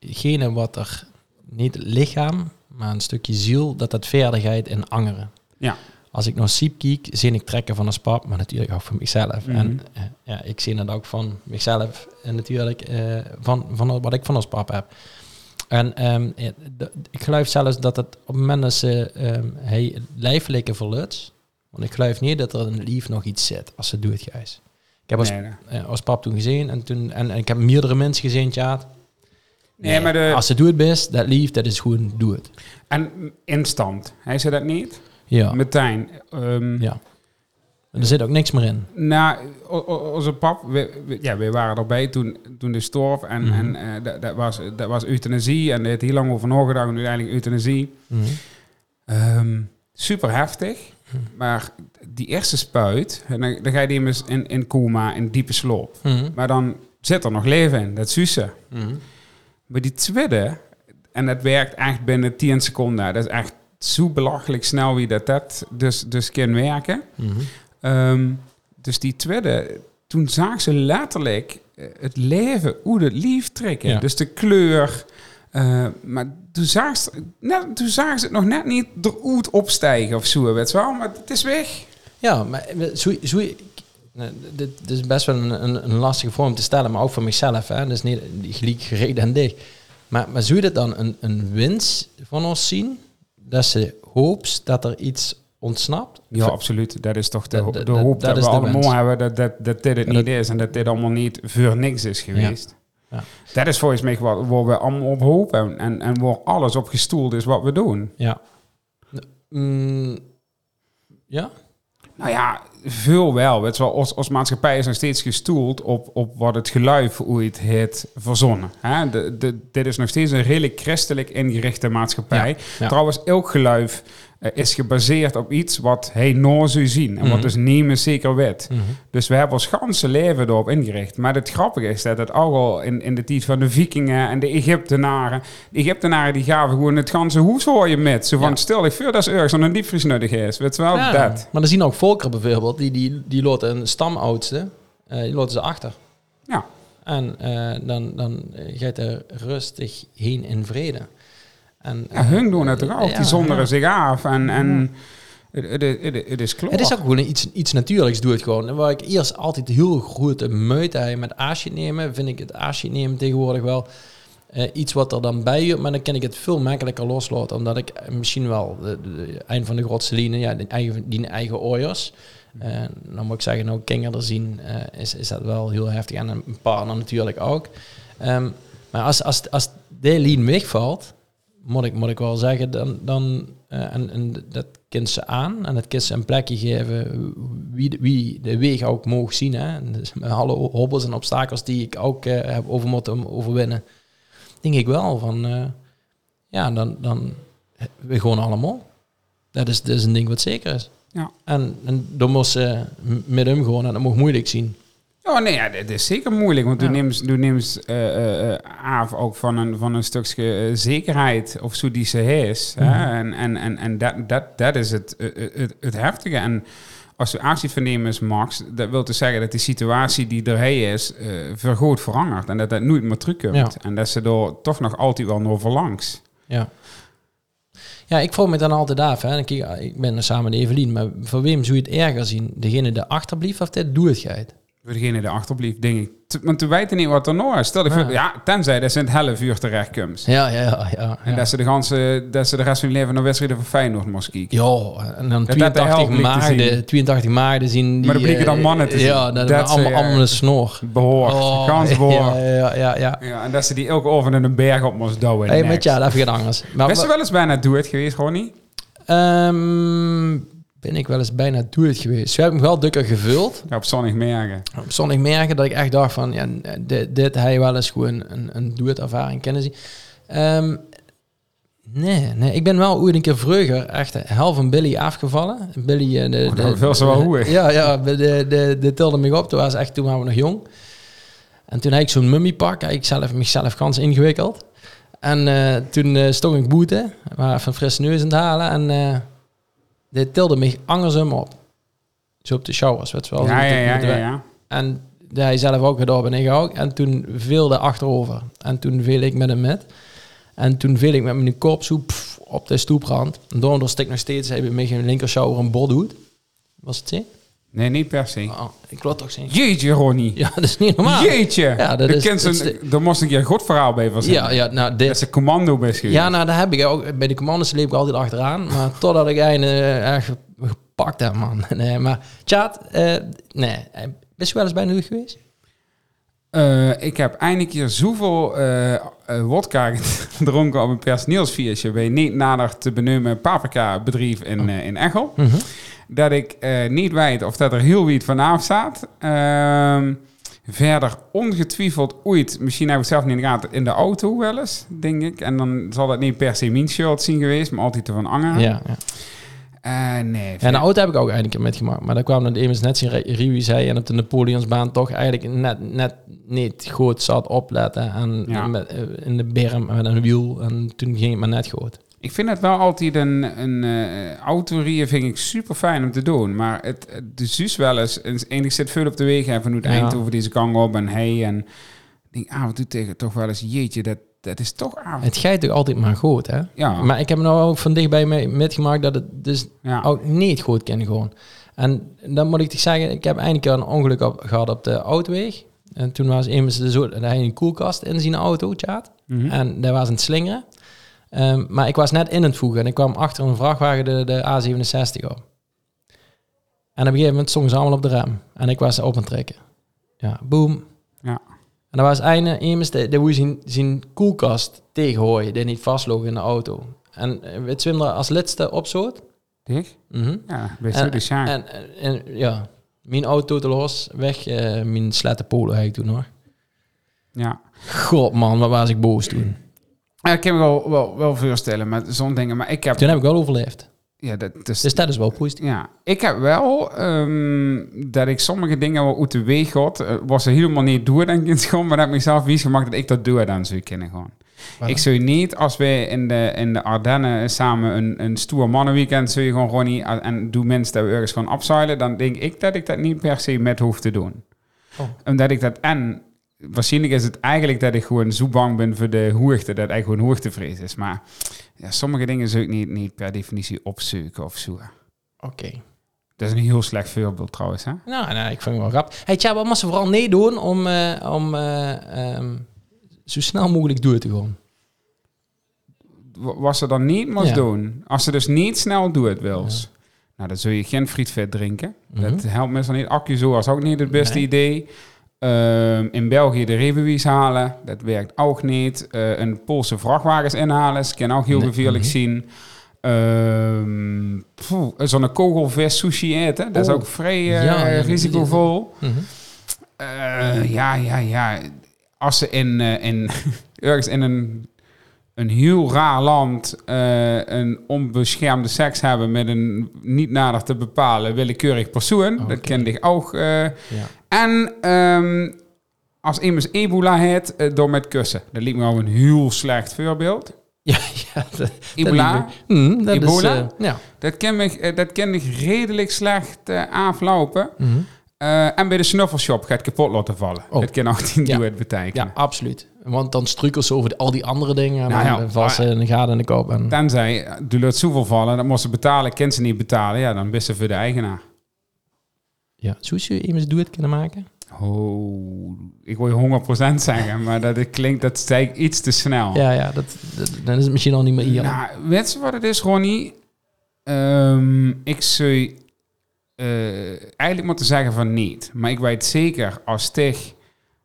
datgene wat er niet het lichaam, maar een stukje ziel, dat dat verder gaat in angeren. Ja. Als ik naar Siep kijk, zie ik trekken van een spap, maar natuurlijk ook van mezelf. Mhm. En eh, ja, ik zie dat ook van mezelf en natuurlijk eh, van, van wat ik van als pap heb. En ehm, d- ik geloof zelfs dat het op het moment dat ze ehm hij lijfelijke verluts, want ik geloof niet dat er het lief nog iets zit als ze doet, Gijs. Ik heb als, Nee, nee. eh, als pap toen gezien en, toen, en, en ik heb meerdere mensen gezien, ja. Nee, maar de- Als ze doet het best, dat lief, dat is gewoon doe het. En instant. Hij zei dat niet? Ja, Meteen. Ehm, ja. Er zit ook niks meer in. Nou, onze pap, we, we- ja, we waren erbij toen, toen de stoof en, Mhm. en eh, dat, dat, was, dat was euthanasie en heeft heel lang over nagedacht en uiteindelijk euthanasie. Mhm. Ehm, super heftig, Mhm. maar die eerste spuit, en dan, dan ga je die immers in, in coma, in diepe sloop. Maar dan zit er nog leven in, dat zussen. Maar die tweede, en dat werkt echt binnen 10 seconden, dat is echt zo belachelijk snel wie dat, dat dus, dus kan werken. Mhm. Ehm, dus die tweede, toen zag ze letterlijk eh, het leven hoe het lief trekken. Ja. Dus de kleur. eh, maar toen zag, ze, net, toen zag ze het nog net niet eruit opstijgen of zo, weet je wel. Maar het is weg. Ja, maar zo, zo, dit, dit is best wel een, een, een lastige vorm te stellen, maar ook voor mezelf. Hè? Dus niet gelijk gereed en dicht. Maar, maar zou je dit dan een, een winst van ons zien? Dat ze hoopt dat er iets ontsnapt? Ja, absoluut. Dat is toch de, Dat- de dat- hoop dat dat, we allemaal hebben dat, dat, dat dit het niet dat- is en dat dit allemaal niet voor niks is geweest. Ja. Dat is volgens mij wat, waar we allemaal op hopen en, en waar alles op gestoeld is wat we doen. Ja. Mm, ja? Nou ja, veel wel. Weet je wel als, als maatschappij is nog steeds gestoeld op, op wat het geluid ooit heeft verzonnen. Hè? De, de, dit is nog steeds een redelijk christelijk ingerichte maatschappij. Ja, ja. Trouwens, elk geluid eh, is gebaseerd op iets wat hij nou zou zien. En Mhm. wat dus niet meer zeker weet. Mhm. Dus we hebben ons ganse leven erop ingericht. Maar het grappige is dat het ook al in, in de tijd van de vikingen en de Egyptenaren... De Egyptenaren die gaven gewoon het ganse hoeshooien met. Zo van, Ja. stel ik voor dat is ergens een diepvries nodig is. Weet je wel, Ja, dat. Maar dan zien ook volkeren bijvoorbeeld, die, die, die loten een stamoudste, eh die loten ze achter. Ja. En eh, dan, dan eh, gaat er rustig heen in vrede. En, Ja, hun doen het toch ook. Ja, die zonderen ja. zich af. En, en het, is klopt. Het is ook gewoon iets, iets natuurlijks, doe het gewoon. En waar ik eerst altijd heel goed heb met aasje nemen, vind ik het aasje nemen tegenwoordig wel eh, iets wat er dan bij je, maar dan kan ik het veel makkelijker loslaten. Omdat ik eh, misschien wel de, de, de- een van de grootste lijnen, ja, die eigen, die eigen ooiers. Eh, dan moet ik zeggen, nou, kinderen zien, eh, is, is dat wel heel heftig. En een partner natuurlijk ook. Ehm, maar als, als, als die lijn wegvalt, moet ik, moet ik wel zeggen, dan, dan eh, en, en dat kind ze aan en dat kind ze een plekje geven wie de, wie de weg ook mogen zien. Hè? Dus met alle hobbels en obstakels die ik ook eh, heb over moeten overwinnen, denk ik wel van, eh, ja, dan, dan we gewoon allemaal. Dat is, dat is een ding wat zeker is. Ja. En, en dan moest ze met hem gewoon, en dat mocht moeilijk zien. Oh nee, ja, dit is zeker moeilijk. Want Ja. neemt, du neemt eh, eh, eh, af ook van een, van een stukje eh, zekerheid of zo die ze is. Mhm. hè. En, en, en, en dat, dat, dat is het, eh, eh, het, het heftige. En als we actie vernemen is, Max, dat wil dus zeggen dat die situatie die er hij is, eh vergroot verandert. En dat dat nooit meer terugkomt. Ja. En dat ze er toch nog altijd wel naar verlangs. Ja. Ja, ik vroeg me dan altijd af. Hè. Ik, ik ben er samen met Evelien, maar voor wem zou je het erger zien? Degene die achterblijft of dit doe het geit? Voor degene die achterblijft, denk ik. Want we weten niet wat er nog is. Stel je Ja. voor, ja, tenzij dat ze in het half uur terechtkomt. Ja, ja, ja. ja, En dat ze, de ganse, dat ze de rest van hun leven naar wedstrijden van Feyenoord moest kijken. Ja, en dan Dat dat de 82 helft blijkt te maagden, zien. 82 maagden zien. Die, Maar dan blijken dan eh, mannen te zien. Ja, dat, Dat is allemaal, eh, allemaal een snor. Behoort. Oh, Gans behoort. Ja, ja, ja. ja. En dat ze die elke oven in een berg op moest douwen. Hey, Next. met ja, dat gaat anders. Maar wa- wel eens bijna doe het geweest, Ronnie? Ehm, ben ik wel eens bijna doe het geweest. Zo heb ik me wel dikker gevuld. Ja, op merken. Op merken dat ik echt dacht van, ja, dit, dit hij wel eens gewoon een, een doe-het ervaring kennen zien. Ehm, nee, nee, ik ben wel ooit een keer vroeger echt half een Billy afgevallen. Billy, eh, de, Oh, dat ze wel hoeig. Ja, ja, de, de, de, de tilde me op. Toen was echt, toen waren we nog jong. En toen had ik zo'n mummiepak, ik zelf, mezelf gans ingewikkeld. En eh, toen eh, stond ik boete, maar even een frisse neus aan het halen. En eh dit tilde me andersom op. Zo op de showers, weet je wel. Ja, ja, ja. En hij zelf ook gedaan ben ik ook. En toen viel de achterover. En toen viel ik met hem met. En toen viel ik met mijn kop zo op de stoeprand. En daardoor stik nog steeds even met mijn linker shower een bot doet. Was het zien? Nee, niet per se. Oh, ik wil toch zien. Jeetje, Ronnie. Ja, dat is niet normaal. Jeetje. Ja, dat is- dat is Er moest een keer een goed verhaal bij verzinnen. Ja, ja, nou, Dat dit. ze commando bij geweest. Ja, nou, dat heb ik ook. Bij de commandos liep ik altijd achteraan. Maar totdat ik een eh, echt gepakt heb, man. Nee, maar chat, eh, nee. Eh, Ben je wel eens bijna geweest? Eh, ik heb eindelijk keer zoveel eh, wodka gedronken op een personeelsfeestje bij niet nader te benoemen paprika bedrijf in, eh, in Echel. Mhm. Dat ik eh, niet weet of dat er heel wie vanaf staat. Ehm, verder ongetwijfeld ooit, misschien we het zelf niet in de gaten, in de auto wel eens, denk ik. En dan zal dat niet per se mijn shirt zien geweest, maar altijd ervan Anger. Ja, ja. Eh, nee. Ja, de auto heb ik ook eigenlijk een keer metgemaakt. Maar daar kwam het immers net zien Riwi zei. En op de Napoleonsbaan toch eigenlijk net, net niet goed zat opletten. En Ja. met, eh, in de berm met een wiel. En toen ging het maar net goed. Ik vind het wel altijd een, een eh vind ik super fijn om te doen. Maar het, het de zus wel eens, en ik zit veel op de weg en vanuit Ja. Eindhoven deze gang op en hey en ik denk af en toe tegen toch wel eens jeetje dat, dat is toch af. Het gaat toch altijd maar goed, hè? Ja, Maar ik heb nou ook van dichtbij mee metgemaakt dat het dus ja. ook niet goed kan gewoon. En dan moet ik toch zeggen, ik heb eindelijk een ongeluk op, gehad op de autoweg. En toen was de zo, je een koelkast in zijn auto, chat. Mhm. En daar was een slingeren. Ehm, maar ik was net in het voegen en ik kwam achter een vrachtwagen de, de A67 op. En op een gegeven moment stonden ze allemaal op de rem. En ik was op aan het trekken. Ja, boom. Ja. En dat was einde, immers, de, de zijn, zijn koelkast tegenhooien, die niet vastloog in de auto. En eh, je, als lidste opzoot. Dicht? Mhm. Ja, best zo de zaak. En, en, en, ja, mijn auto te los, weg, eh, mijn slettenpolen had ik toen nog. Ja. God man, wat was ik boos toen. Ja, ik kan me wel, wel, wel voorstellen met zo'n dingen, maar ik heb... Toen heb ik wel overleefd. Ja, dat is... Dus dat is wel positief. Ja, ik heb wel ehm, dat ik sommige dingen wel uit de weg had. Eh, was er helemaal niet door, denk ik, gewoon, maar dat heb ik mezelf wies gemaakt dat ik dat doe dan zou kunnen gewoon. Ik zou niet, als wij in de, in de Ardennen samen een, een stoer mannenweekend, zou je gewoon gewoon niet, en doe mensen dat we ergens gewoon afzeilen, dan denk ik dat ik dat niet per se met hoef te doen. Oh. Omdat ik dat en waarschijnlijk is het eigenlijk dat ik gewoon zo bang ben voor de hoogte, dat eigenlijk gewoon hoogtevrees is. Maar ja, sommige dingen zou ik niet, niet per definitie opzoeken of zo. Oké. Dat is een heel slecht voorbeeld trouwens, hè? Nou, nou, ik vind het wel grappig. Hey, tja, wat moet ze vooral nee doen om, eh, om eh, ehm, zo snel mogelijk door te gaan? Wa- Wat ze dan niet moest Ja. doen. Als ze dus niet snel doet, wils. Nou, dan zul je geen frietvet drinken. Mhm. Dat helpt meestal niet. Accu zo is ook niet het beste Nee. idee. Ehm, in België de revenwies halen, dat werkt ook niet. Eh, een Poolse vrachtwagens inhalen, dat kan ook heel gevaarlijk zien. Poeh, Zo'n kogelvis sushi eten, dat is Oh. ook vrij eh, Ja, ja, risicovol. Mhm. Eh, ja, ja, ja. Als ze in, in ergens in een, een heel raar land eh, een onbeschermde seks hebben met een niet nader te bepalen willekeurig persoon, dat kende ik ook. eh. Ja. en ehm, als iemand ebola heeft, eh, door met kussen. Dat liep me al een heel slecht voorbeeld. Ja, ja. Dat, Ebola, dat, mm, dat Ebola? Is, ja. dat ken ik, dat ken ik redelijk slecht aflopen. Mhm. Eh, en bij de snuffelshop gaat kapot laten vallen. Oh. Dat kan ook tien Ja. duet betekenen. ja, absoluut. Want dan struikelen ze over de- al die andere dingen. En Nou dan ja, valt ze in de gaten in de kop. En, Tenzij eh, de lucht zoveel vallen, dat moest ze betalen, kent ze niet betalen, ja, dan best ze voor de eigenaar. ja. Zou je iemand doe het kunnen maken? Oh, ik wil je 100% zeggen, maar dat klinkt, dat steekt iets te snel. Ja, ja. Dat, dat- dan is het misschien al niet meer hier. Nou, weet je wat het is, Ronnie? Ehm, ik zou eigenlijk moeten zeggen van niet. Maar ik weet zeker als zich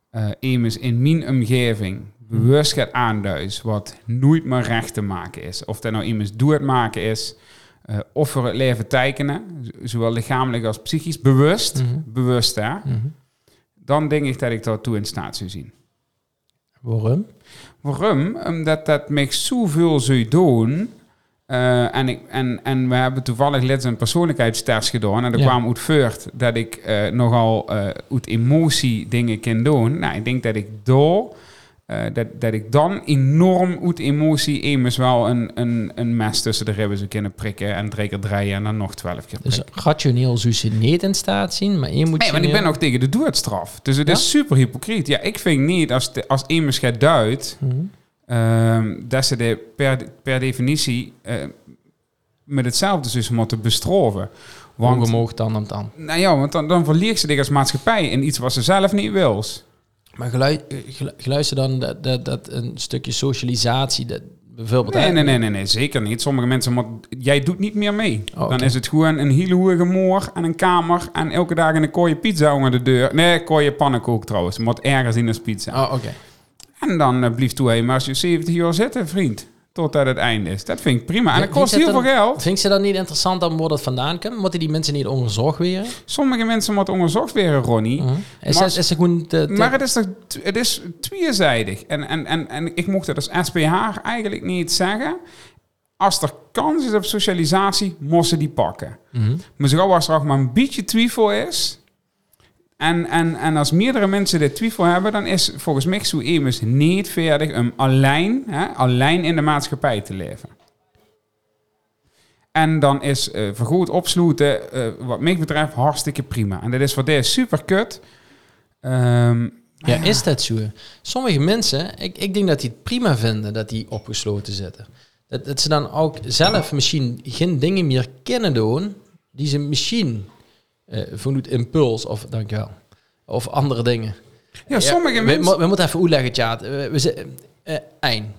eh iemand in mijn omgeving bewust gaat aanduiden wat nooit meer recht te maken is. Of dat nou iemand doet het maken is, eh, of voor het leven tekenen, zowel lichamelijk als psychisch, bewust, Mhm. bewust hè, Mhm. dan denk ik dat ik daartoe in staat zou zien. Waarom? Waarom? Omdat dat me zoveel zou doen. Eh, en, ik, en, en we hebben toevallig laatst een persoonlijkheidstest gedaan. En er Ja. kwam uit voort dat ik eh, nogal eh uit emotie dingen kan doen. Nou, ik denk dat ik door... dat, dat ik dan enorm uit emotie immers wel een, een, een mes tussen de ribben zou kunnen prikken en drie keer draaien en dan nog twaalf keer Dus prikken. rationeel zou ze niet in staat zien, maar je moet Nee, want ik ben ook tegen de doodstraf. Dus het Ja? is super hypocriet. Ja, ik vind niet, als, de, als immers gaat duidt, Mhm. Ehm, dat ze de per, per definitie eh, met hetzelfde dus moeten bestroven. Want, Ongemoog dan en dan. nou ja, want dan, dan verliert ze zich als maatschappij in iets wat ze zelf niet wil. Maar eh, gelu- geluister dan dat, dat, dat een stukje socialisatie, dat bijvoorbeeld... Nee, nee, nee, nee, nee, zeker niet. Sommige mensen, jij doet niet meer mee. Oh. Dan is het gewoon een hele hoge moor en een kamer en elke dag een kooie pizza onder de deur. Nee, kooie pannenkoek trouwens. Moet ergens in als pizza. Oh, oké. En dan uh, blieft toe, maar als je 70 jaar zitten, vriend, totdat het einde is. Dat vind ik prima. En Ja, dat kost heel veel dat geld. Vind je dat niet interessant dan waar dat vandaan komt? Moeten die mensen niet onderzocht weer? Sommige mensen moeten onderzocht worden, Ronnie. Mhm. Is, Maar dat, als- is het gewoon te, te- Maar het is, toch, het is tweezijdig. En, en, en, en ik mocht het als SPH eigenlijk niet zeggen. Als er kans is op socialisatie, moesten ze die pakken. Maar zo als er ook maar een beetje twijfel is... En, en, en als meerdere mensen dit twijfel hebben... dan is volgens mij niet verdig... om alleen, hè, alleen in de maatschappij te leven. En dan is eh vergoed opsluiten, eh, wat mij betreft, hartstikke prima. En dat is voor deze super kut. Ehm, Ja, is dat zo? Sommige mensen, ik, ik denk dat die het prima vinden dat die opgesloten zitten. Dat, dat ze dan ook zelf misschien geen dingen meer kunnen doen die ze misschien vanuit impuls of dankjewel of andere dingen. ja, sommige we, mensen... we moeten even uitleggen, Tjaat. We, we zitten eh één.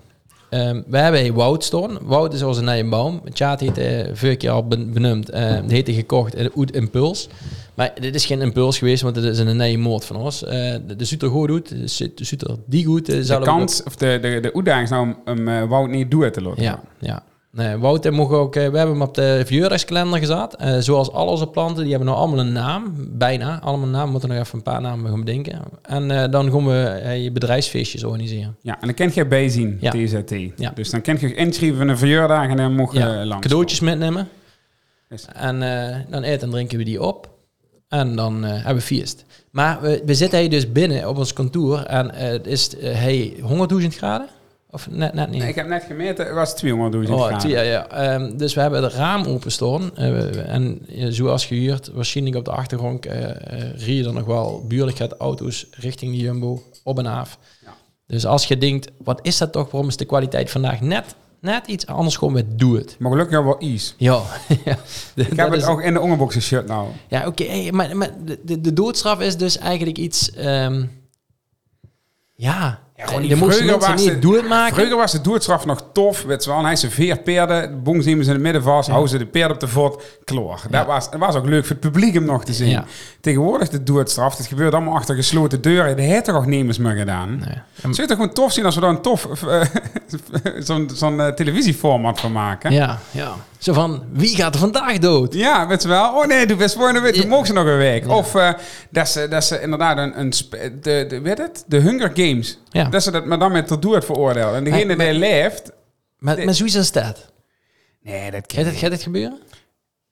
Ehm, we hebben hier Wout staan. Wout is onze nieuwe boom. Tjaat heet eh vorige keer al ben- benoemd. Die heette gekocht in uit impuls. Maar dit is geen impuls geweest, want het is een nieuwe moord van ons. Eh de, de Suter goed doet, de de Suter die goed. eh, de kans, of de, de, de uitdaging is nou om, eh, Wout niet doen te laten. Ja, ja. Nee, Wout eh, mocht ook, eh, we hebben hem op de verjaardagskalender gezet. Eh, zoals al onze planten, die hebben nou allemaal een naam. Bijna, allemaal een naam. We moeten nog even een paar namen gaan bedenken. En eh, dan gaan we je bedrijfsfeestjes organiseren. Ja, en dan kan je bijzien, Ja. TZT. Ja. Dus dan kan je inschrijven een verjaardag en dan mocht je Ja, langs. cadeautjes metnemen. En dan eten en drinken we die op. En dan hebben we feest. Maar we, we zitten hier dus binnen op ons kantoor. En het is hey, 100.000 graden. Of net, net niet? Nee, ik heb net gemeten, het was 200.000 Oh, graden. zie je, ja. Ehm, dus we hebben het raam openstaan. eh, en eh, zoals gehuurd, waarschijnlijk op de achtergrond uh, rie je er nog wel buurlijkheid auto's richting de Jumbo op en af. Ja. Dus als je denkt, wat is dat toch? Waarom is de kwaliteit vandaag net, net iets anders? Gewoon met doe het. Maar gelukkig wel iets. Ja. ja. Ik heb het ook in de onderboxen shirt nou. Ja, oké. hey, maar maar de, de, de doodstraf is dus eigenlijk iets... ehm, ja, Ja, gewoon de die vroeger was niet het- maken. Vroeger was de doelstraf nog tof, weet je wel. En hij zijn veer peerden, nemen ze in het midden vast, houden ze de peerd op de voet, kloor. Ja. Dat, was, dat was ook leuk voor het publiek om nog te zien. Ja. Tegenwoordig de doelstraf, dat gebeurt allemaal achter gesloten deuren. Dat heeft toch ook niemand meer gedaan. Nee. Zou je toch gewoon tof zien als we daar een tof, eh, zo'n eh, televisieformat van maken? Ja, ja. Zo van, wie gaat er vandaag dood? Ja, weet je wel. Oh nee, doe best volgende week. Mogen ze nog een week. Of eh, dat, ze, dat ze inderdaad een... een de, de, weet het? De Hunger Games. Ja. Dat ze dat maar dan met tot het veroordeeld. En degene Maar- die leeft... Met, met zoiets als dat. Nee, dat Gaat dit, gaat dit gebeuren?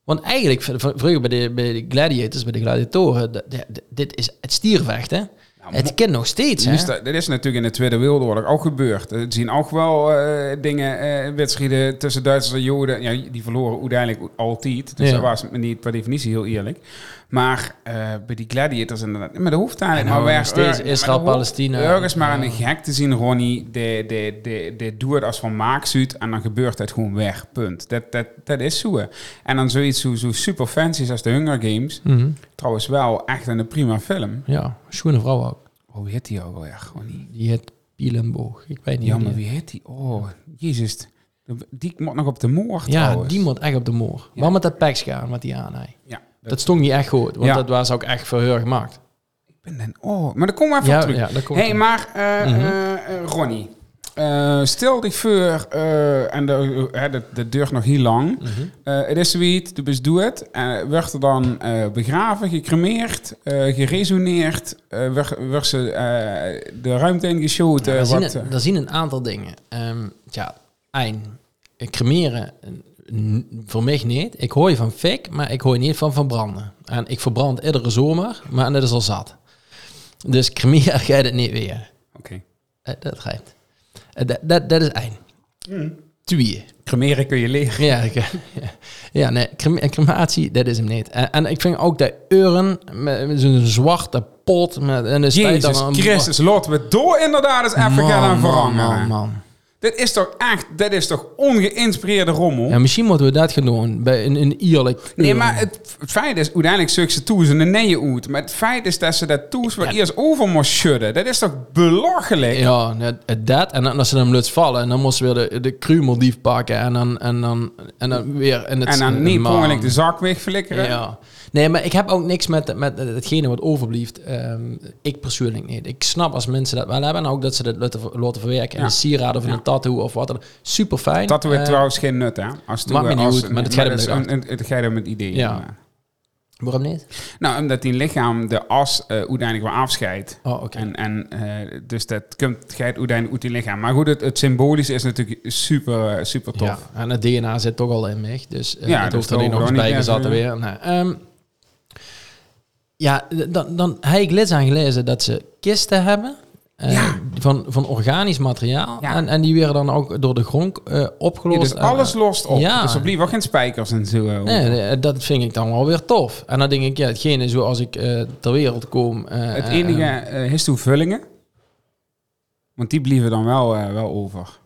Want eigenlijk, vroeger bij de, bij de gladiators, bij de gladiatoren, dit is het stiervechten. Nou, het kent nog steeds, hè? Dat, dat is natuurlijk in de Tweede Wereldoorlog ook gebeurd. Er zien ook wel eh, dingen, eh, wedstrijden tussen Duitsers en Joden. Ja, die verloren uiteindelijk altijd. Dus Ja. dat was niet per definitie heel eerlijk. Maar eh, bij die gladiators inderdaad. Maar dat hoeft eigenlijk En nou, maar weer. steeds eh, maar Israël, dat hoeft Palestina. Ergens maar Ja. een gek te zien, Ronnie. De, de, de, de doe het als van maaksuit en dan gebeurt het gewoon weg. Punt. Dat, dat, dat is zo. En dan zoiets zo, zo super fancy als de Hunger Games. Mhm. Trouwens wel echt een prima film. Ja, schone vrouw ook. Hoe heet die ook alweer? Ronnie? Die heet Pielenboog. Ik weet niet. Ja, maar wie heet die? Oh, jezus. Die moet nog op de moord ja, trouwens. die moet echt op de moor. Ja. Wat met dat peks gaan, wat die aan hij. Ja, Dat stond niet echt goed, want Ja. dat was ook echt voor gemaakt. ik ben dan... Oh, maar dan komen we even Ja, terug. ja, dat komt hey, maar uh, Mhm. uh, uh, Ronnie. Uh, stel dich voor, en de, de, de duurt nog heel lang. Mhm. Het is zoiets, du bist doe het. Uh, werd er dan begraven, gecremeerd, geresoneerd. Werd, werd ze de ruimte ingeschoten. Ja, er, zien een, zien een aantal dingen. Um, ja, één, cremeren voor mij niet. Ik hoor je van fik, maar ik hoor niet van verbranden. En ik verbrand iedere zomer, maar dat is al zat. Dus cremeren ga je het niet weer. Oké. Uh, dat rijmt. Uh, dat, dat, dat is één. Mm. Twee. Cremeren kun je leren. Ja, ik, ja. ja nee, crem- crematie, dat is hem niet. En, en ik vind ook de uren met, met zo'n zwarte pot. Met, en Jezus dan een- Christus, laten we door inderdaad eens even gaan man, veranderen. man, man. Dit is toch echt, dit is toch ongeïnspireerde rommel? Ja, misschien moeten we dat gaan doen. Bij een, een eerlijk... Nee, maar het, het feit is, uiteindelijk zoeken ze toes en een nee uit. Maar het feit is dat ze dat toes wat Ja. eerst over moest schudden. Dat is toch belachelijk? Ja, dat. En dan als ze hem luts vallen, en dan moesten we weer de, de kruimeldief pakken. En dan, en dan, en dan weer... In het, En dan niet ongeluk de zak wegflikkeren. Ja. Nee, maar ik heb ook niks met, met hetgene wat overblijft. Ehm, ik persoonlijk niet. Ik snap als mensen dat wel hebben. En ook dat ze dat laten, verwerken. Ja. in een sieraad of in Ja. een tattoo of wat dan. Super fijn. Dat heeft Eh, trouwens geen nut, hè? Als maakt me niet uit, maar dat gaat hem Het gaat om het idee. Ja. Waarom niet? Nou, omdat die lichaam de as uh, uiteindelijk weer afscheidt. Oh, oké. En, en uh, dus dat komt gaat uiteindelijk uit die lichaam. Maar goed, het, het symbolische is natuurlijk super, super tof. Ja, en het DNA zit toch al in mij. Dus uh, Ja, het dus hoeft er niet nog eens bij gezaten even- weer. Nee. Ja, dan, dan heb ik les aan gelezen dat ze kisten hebben. eh, Ja. van, van organisch materiaal. Ja. En, en die werden dan ook door de grond eh, Ja, opgelost. dus En, alles lost op. ja. Dus er blijven ook geen spijkers en zo. Nee, dat vind ik dan wel weer tof. En dan denk ik, ja, hetgene zoals ik eh, ter wereld kom. eh, Het eh, enige eh, is toevullingen. Want die blijven dan wel, wel over.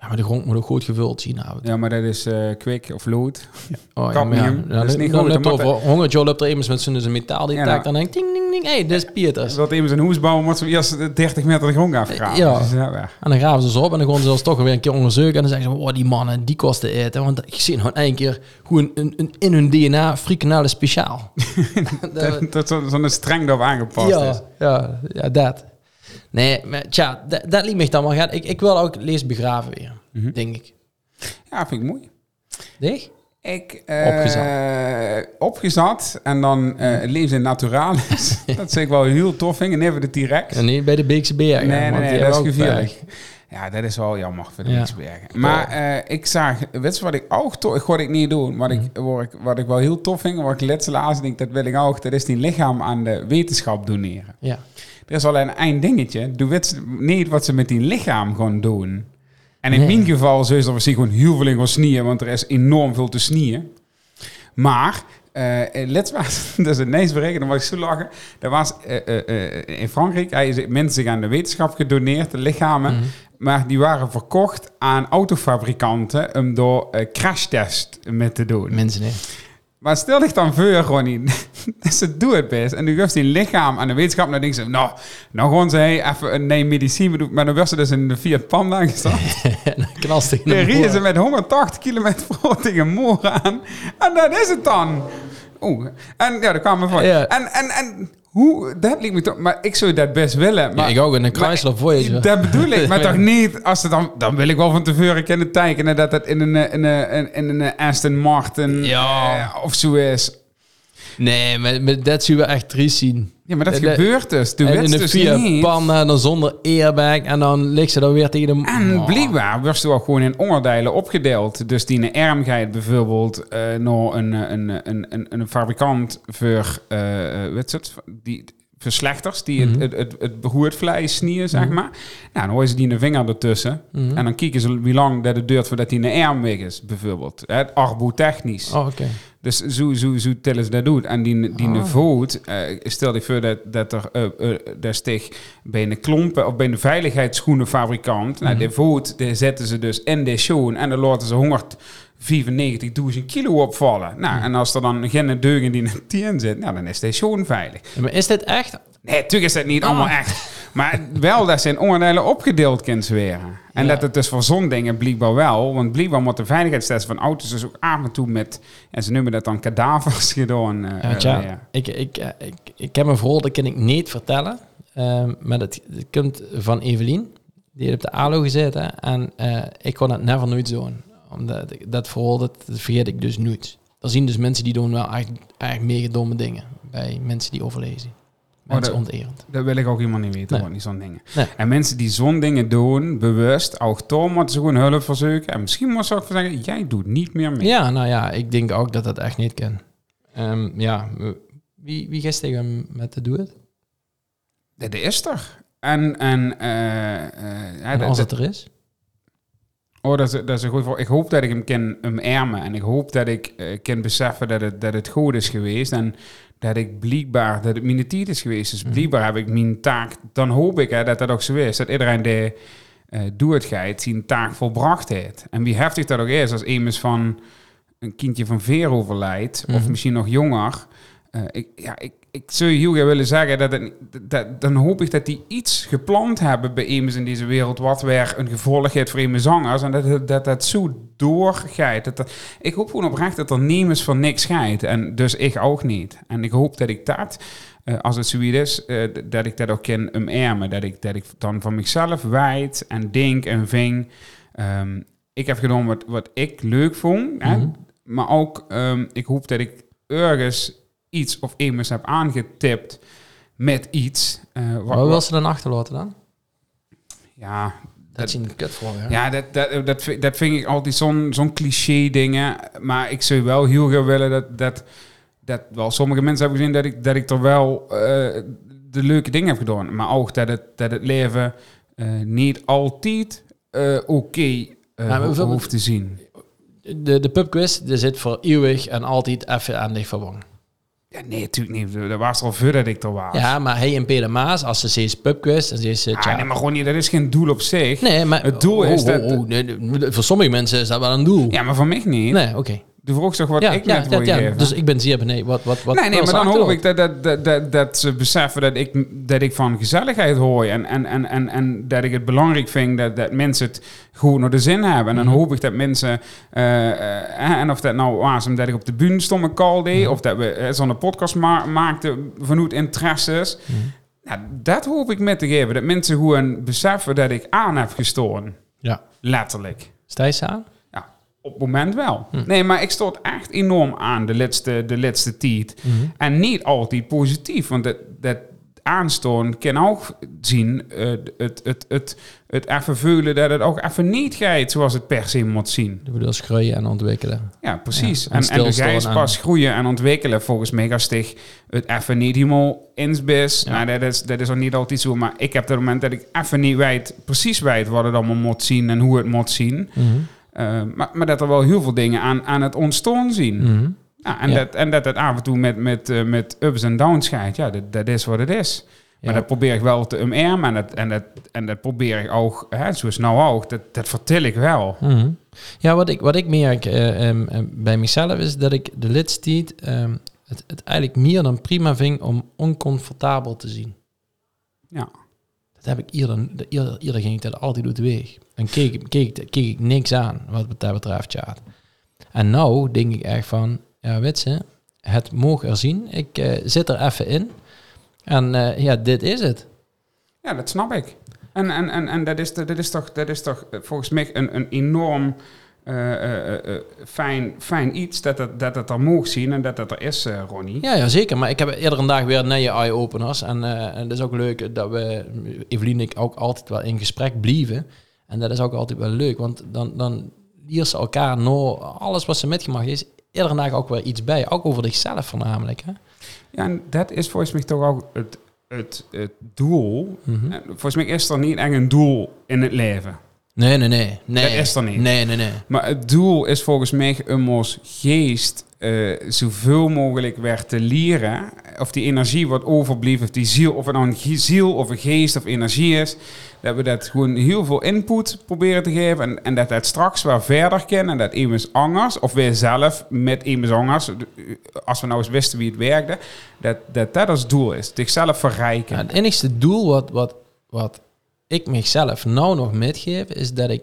Ja, maar de grond moet ook goed gevuld zien. Nou. Ja, maar dat is uh, kwik of lood. Oh, ja, maar ja, dat is dan- niet goed, net dan over moet Hongertje loopt er immers met zijn metaal Ja, detector. nou. Dan denk ik, ding, ding, ding. Hé, hey, dit is Pieters. Dat iemand een hoes bouwen, moet ze eerst 30 meter de grond afgraven. Ja. Dus, ja, weg. En dan graven ze ze op en dan gaan ze ons toch weer een keer onderzoeken. En dan zeggen ze, oh, die mannen, die kosten eten. Want ik zie nog één keer hoe een, een, een- in hun DNA frikandellen speciaal. Dat- Dat, dat zo- zo'n streng erop aangepast is. ja, ja, ja, dat. Nee, maar tja, dat, dat liet me dan wel gaan. Ik, ik wil ook lees begraven weer, Mhm. denk ik. Ja, vind ik mooi. Denk? Ik, eh, Opgezat. opgezat. En dan eh leefde in naturalis. dat zeg ik wel heel tof. Vind. En even de T-Rex. En niet bij de Beekse Bergen. Nee, nee, want nee, die dat is. Ja, dat is wel jammer voor de Ja. Liesbergen. Maar eh, ik zag, weet je wat ik ook tof, ik ik niet doen, wat ik, Mhm. wat ik, wat ik wel heel tof vind, wat ik laatste laatst denk, dat wil ik ook, dat is die lichaam aan de wetenschap doneren. Ja. Er is alleen één dingetje, doe weet niet wat ze met die lichaam gaan doen. En in Nee. mijn geval zullen ze er waarschijnlijk gewoon heel veel in gaan snieën, want er is enorm veel te snieën. Maar, eh let was, dat is het meest berekend, dan was ik zo lachen. Er was eh, in Frankrijk, hij is mensen zich aan de wetenschap gedoneerd, de lichamen. Mhm. Maar die waren verkocht aan autofabrikanten om door crashtest mee te doen. Mensen, nee. Maar stel dich dan voor, Ronnie, ze doen het best. En nu geeft die lichaam aan de wetenschap. Dan denken ze, nou, nou gewoon ze hey, even een nee, medicijn. Maar dan werd ze dus in de Fiat Panda gestaan. Knalst tegen Dan de ze met 180 km per tegen Moor aan. En dat is het dan. Oeh. En ja, daar kwamen we van. Ja. En, en, en hoe, dat liep me toch... Maar ik zou dat best willen. Maar Ja, ik ook in een Chrysler Voyager. dat bedoel ik, maar toch niet als ze dan... Dan wil ik wel van tevoren kunnen tekenen dat het in een, eh, in een, in een, in een Aston Martin Ja. eh, of zo is. Nee, maar, maar dat zien we echt triest zien. Ja, maar dat de- gebeurt dus. Doe En in de dus niet. Panda, dan zonder airbag. En dan ligt ze dan weer tegen de... En Oh. blijkbaar wordt ze ook gewoon in onderdelen opgedeeld. Dus die arm gaat bijvoorbeeld eh naar een, eh, een, een, een, een fabrikant voor, eh eh, het, die, voor slechters die Mhm. het, het, het, het beroerd vlees snieren, zeg maar. Nou, dan houden ze die een vinger ertussen. Mhm. En dan kijken ze wie lang dat het duurt voordat die een arm weg is, bijvoorbeeld. Het arbotechnisch. Oh, oké. Dus zo, zo, zo tellen ze dat doet. En die, die Ah. voet, eh, stel je voor dat, dat er uh, uh, daar steeg bij een klompen of bij een veiligheidsschoenenfabrikant. Nou, Mhm. die voet, die zetten ze dus in de schoen en dan laten ze 195.000 kilo opvallen. Nou, Mhm. en als er dan geen deugen die in het in zit, nou, dan is de schoen veilig. Ja, maar is dit echt... Nee, natuurlijk is dat niet Ah. allemaal echt. Maar wel dat ze in onderdelen opgedeeld zweren. En Ja. dat het dus voor zo'n dingen blijkbaar wel. Want blijkbaar moet de veiligheidstest van auto's dus ook af en toe met... En ze noemen dat dan kadavers gedaan. eh, Ja, tja, ik, ik, ik, ik heb een verhaal, dat kan ik niet vertellen. Ehm, maar dat, dat komt van Evelien. Die heeft op de ALO gezeten. En eh, ik kon het never nooit doen. Omdat ik- dat verhaal, dat, dat vergeet ik dus nooit. Er zien dus mensen die doen wel echt, echt mega domme dingen. Bij mensen die overlezen. Mensen dat- onterend. Dat wil ik ook helemaal niet weten, Nee. hoor, niet zo'n dingen. Nee. En mensen die zo'n dingen doen, bewust, ook toch moeten ze gewoon hulp verzoeken. En misschien moet ze ook zeggen, jij doet niet meer mee. Ja, nou ja, ik denk ook dat dat echt niet kan. Ehm, ja, wie, wie hem met de doet? Dat is er. En, en, ja, En dat- als dat- het er is? Oh, dat is, dat is een goed voor. Ik hoop dat ik hem kan omarmen. En ik hoop dat ik eh, kan beseffen dat het, dat het goed is geweest. En dat ik blijkbaar, dat het mijn tijd is geweest. Dus Mhm. blijkbaar heb ik mijn taak. Dan hoop ik hè, dat dat ook zo is. Dat iedereen die eh doet gaat, zijn taak volbracht heeft. En wie heftig dat ook is, als iemand van een kindje van veer overlijdt. Of Mhm. misschien nog jonger. eh, ik, ja, ik, ik zou heel graag willen zeggen dat, het, dat dan hoop ik dat die iets gepland hebben bij iemand in deze wereld wat weer een gevolg heeft voor iemand zangers en dat dat dat zo doorgaat. Dat dat, ik hoop gewoon oprecht dat er niemand van niks scheidt en dus ik ook niet. En ik hoop dat ik dat, eh, als het zoiets is, eh, dat ik dat ook kan omarmen. Dat ik, dat ik dan van mezelf wijd en denk en ving. Ehm, ik heb gedaan wat, wat ik leuk vond, hè? Mhm. maar ook ehm, ik hoop dat ik ergens iets of iemand heb aangetipt met iets. eh, wat, Wat wil ze dan achterlaten dan? ja, Dat is een kut voor, hè? ja, dat, dat, dat, vind- dat vind ik altijd zo'n zo'n cliché dingen. Maar ik zou wel heel graag willen dat, dat, dat wel sommige mensen hebben gezien dat ik, dat ik er wel eh, de leuke dingen heb gedaan. Maar ook dat het, dat het leven eh, niet altijd oké hoeft te zien. De, de pubquiz, die zit voor eeuwig en altijd even aan dich verwangen. Ja, nee, natuurlijk niet. Dat was er al voordat ik er was. Ja, maar hij en Peter Maas, als ze steeds pubquiz, ze is... Ah, nee, maar gewoon niet. Dat is geen doel op zich. Nee, maar... Het doel is dat- nee, nee, voor sommige mensen is dat wel een doel. Ja, maar voor mij niet. Nee, oké. De vroeg toch wat Ja, ik ja, net wil ja. Dus ik ben zeer benieuwd. Wat, wat, wat nee, nee, maar dan hoop ik dat, dat, dat, dat, ze beseffen dat ik, dat ik van gezelligheid hoor. En, en, en, en, en dat ik het belangrijk vind dat, dat mensen het goed naar de zin hebben. En dan Mhm. hoop ik dat mensen... eh, eh, en of dat nou was omdat ik op de bühne stond met Call deed... Mhm. of dat we eh, zo'n podcast ma maakten vanuit interesses... Mhm. Nou, dat hoop ik met te geven. Dat mensen gewoon beseffen dat ik aan heb gestoren. Ja. Letterlijk. Ze aan? Op het moment wel. Hm. Nee, maar ik stoot echt enorm aan de laatste, de laatste tijd. En niet altijd positief, want dat, dat aanstoon kan ook zien, eh, het, het, het, het even voelen dat het ook even niet gaat zoals het per se moet zien. Je bedoelt groeien en ontwikkelen. Ja, precies. Ja, en en, en, de en- pas groeien en ontwikkelen volgens zich het even niet helemaal ins is. Ja. Nou, dat is, dat is ook niet altijd zo, maar ik heb het moment dat ik even niet weet, precies weet wat het allemaal moet zien en hoe het moet zien. Mhm. Eh, maar, maar dat er wel heel veel dingen aan, aan het ontstaan zien. Mhm. Ja, en, Ja. Dat, en dat het af en toe met, met, eh, met ups en downs gaat. Ja, dat, dat is wat het is. Maar Ja. dat probeer ik wel te omarmen. En dat, en dat, en dat probeer ik ook, hè, zoals nou ook, dat, dat vertel ik wel. Mhm. Ja, wat ik, wat ik merk eh, em, em, bij mezelf is dat ik de lidstiet ehm het, het eigenlijk meer dan prima vind om oncomfortabel te zien. Ja. Heb ik eerder, de- eerder, eerder ging ik dat altijd de weg. En keek, keek, keek ik niks aan wat dat betreft, ja. En nou denk ik echt van, ja, weet het mogen er zien. Ik eh, zit er even in. En eh, ja, dit is het. Ja, dat snap ik. En, en, en, en dat, is, dat, is toch, dat is toch eh, volgens mij een, een enorm fijn, fijn iets dat het, dat het er mogen zien en dat het er is, eh, Ronnie. Ja, ja, zeker. Maar ik heb eerder een dag weer nieuwe eye-openers. En, eh, en het is ook leuk dat we, Evelien en ik, ook altijd wel in gesprek blijven. En dat is ook altijd wel leuk, want dan, dan leert ze elkaar nou alles wat ze metgemaakt is, iedere dag ook weer iets bij. Ook over zichzelf voornamelijk. Hè? Ja, en dat is volgens mij toch ook het, het, het doel. Mhm. En Volgens mij is er niet echt een doel in het leven. Nee, nee, nee. nee. Dat is er niet. Nee, nee, nee. Maar het doel is volgens mij om ons geest eh, zoveel mogelijk weer te leren. Of die energie wat overblijft, of die ziel, of het nou een ziel of een geest of energie is. Dat we dat gewoon heel veel input proberen te geven. En, en dat dat straks wel verder kan. En dat iemand anders, of wij zelf met iemand anders, als we nou eens wisten wie het werkte, dat dat, dat als doel is. Zichzelf verrijken. Ja, het enigste doel wat, wat, wat ik mezelf nou nog metgeef, is dat ik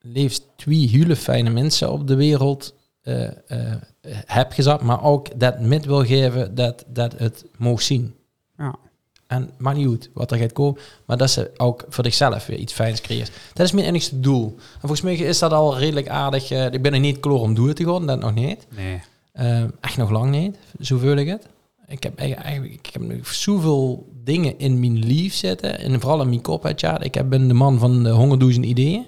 liefst twee hele fijne mensen op de wereld eh, eh, heb gezet, maar ook dat met wil geven dat, dat het mogen zien. Ja. En maakt niet uit wat er gaat komen, maar dat ze ook voor zichzelf weer iets fijns creëert. Dat is mijn enigste doel. En volgens mij is dat al redelijk aardig. eh, ik ben nog niet klaar om door te gaan, dat nog niet. Nee. Echt nog lang niet, zo ik het. Ik heb eigenlijk, ik heb zoveel dingen in mijn lief zitten. En vooral in mijn kop, het jaar. Ik heb- ben de man van de honderdduizend ideeën.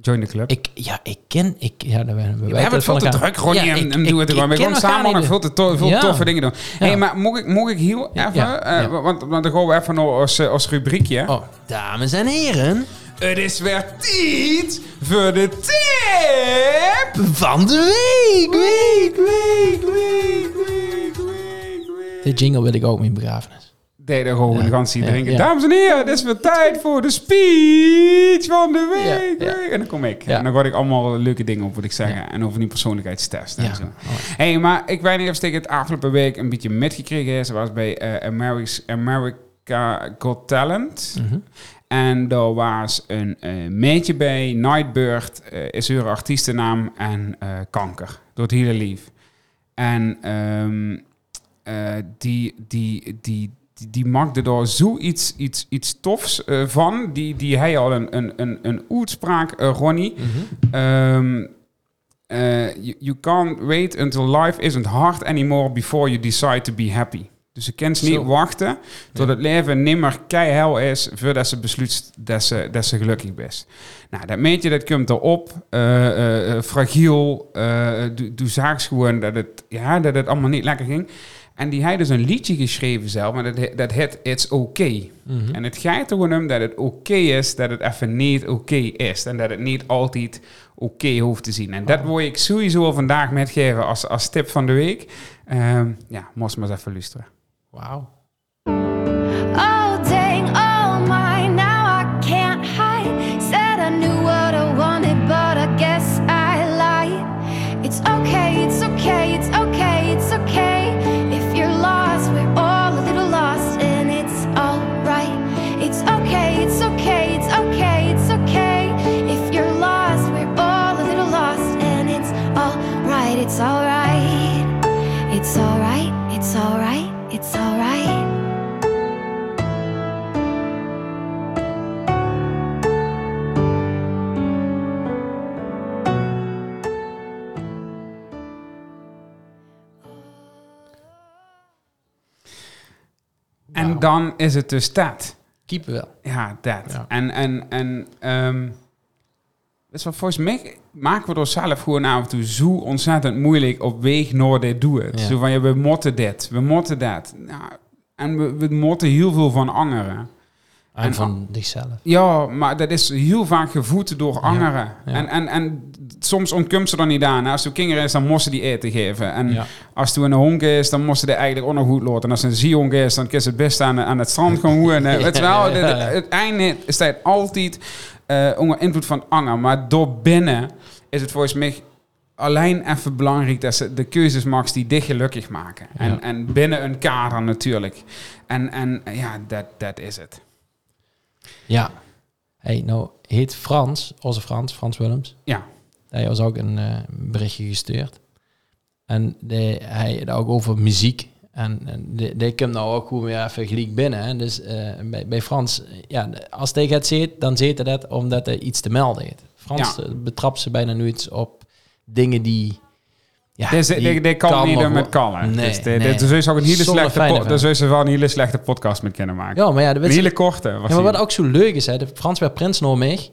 Join the club. Ik, ja, ik ken... Ik, ja, we, we, hebben het veel te druk, Ronnie, Ja, en, doen het gewoon. We gaan samen nog veel, te to- veel Ja. toffe dingen doen. Ja. hey, maar moet ik, moet ik heel even... ja. want, want dan gaan we even als, eh, als rubriekje. Oh, dames en heren. Het is weer tijd voor de tip! Van de week! Week, week, week, week, week, week. Dit jingle wil ik ook in begrafenis. Deed er gewoon Ja, de ganse ja, drinken. ja. Dames en heren, het is weer tijd voor de speech van de week. En dan kom ik. En dan word ik allemaal leuke dingen op wat ik zeggen. En over die persoonlijkheidstest en zo. Hey, maar ik weet niet of ik het afgelopen week een beetje metgekregen is. Zoals bij eh, America's, America Got Talent. Mhm. En er was een eh meisje bij, Nightbird, eh, is haar artiestennaam en kanker. Door het hele lief. En eh, die, die, die, die, die maakte daar zoiets iets, iets tofs eh, van. Die, die hij al een, een, een, een uitspraak, eh, Ronnie. Um, uh, you, you can't wait until life isn't hard anymore before you decide to be happy. Dus je kunt niet Zo. wachten tot het leven nimmer keihel is voordat ze besluit dat ze, dat ze gelukkig is. Nou, dat meetje dat komt erop. eh fragiel. doe doe zaaks gewoon dat het, ja, dat het allemaal niet lekker ging. En die hij dus een liedje geschreven zelf, maar dat, dat heet It's Okay. Mhm. En het gaat er gewoon om dat het oké is, dat het even niet oké is. En dat het niet altijd oké hoeft te zien. En dat wil ik sowieso vandaag metgeven als, als tip van de week. Ehm, ja, moest maar eens even luisteren. Wauw. Dan is het dus dat. Keeper wel. Ja, dat. Ja. En, en, en weet je wat, volgens mij maken we er zelf gewoon af en toe zo ontzettend moeilijk op weg naar dit doel. Ja. Zo van, ja, we moeten dit, we moeten dat. Nou, en we, we moeten heel veel van angeren. En, En- van zichzelf. Ja, maar dat is heel vaak gevoed door angeren. ja. En, en, en soms ontkomt ze er niet aan. Als je kinderen is, dan moest ze die eten geven. En Ja. als het een honk is, dan moest ze eigenlijk ook nog goed laten. En als het een ziehonk is, dan kun je het best aan, aan het strand gaan. Weet je wel, de- het einde is het altijd eh, onder invloed van anger. Maar door binnen is het volgens mij alleen even belangrijk dat ze de keuzes maakt die dich gelukkig maken. En, en binnen een kader natuurlijk. En, en ja, dat dat is het. Ja. Hey, nou heet Frans, onze Frans, Frans Willems. Ja. Hij was ook een eh, berichtje gestuurd. En de, hij had ook over muziek. En, en die, die komt nou ook gewoon weer even gelijk binnen. Hè. Dus eh, bij, bij Frans, ja, als hij het ziet, dan ziet hij dat omdat hij iets te melden heeft. Frans Ja. eh, betrapt ze bijna nooit op dingen die... Ja, die kan niet met kallen. Nee, dus de, nee. de, dus is ook een hele Zonder slechte dus is wel een hele slechte podcast met kunnen maken. Ja, maar ja, de een hele korte. Was Ja, maar wat ook zo leuk is, hè, de Frans werd prins nog mee.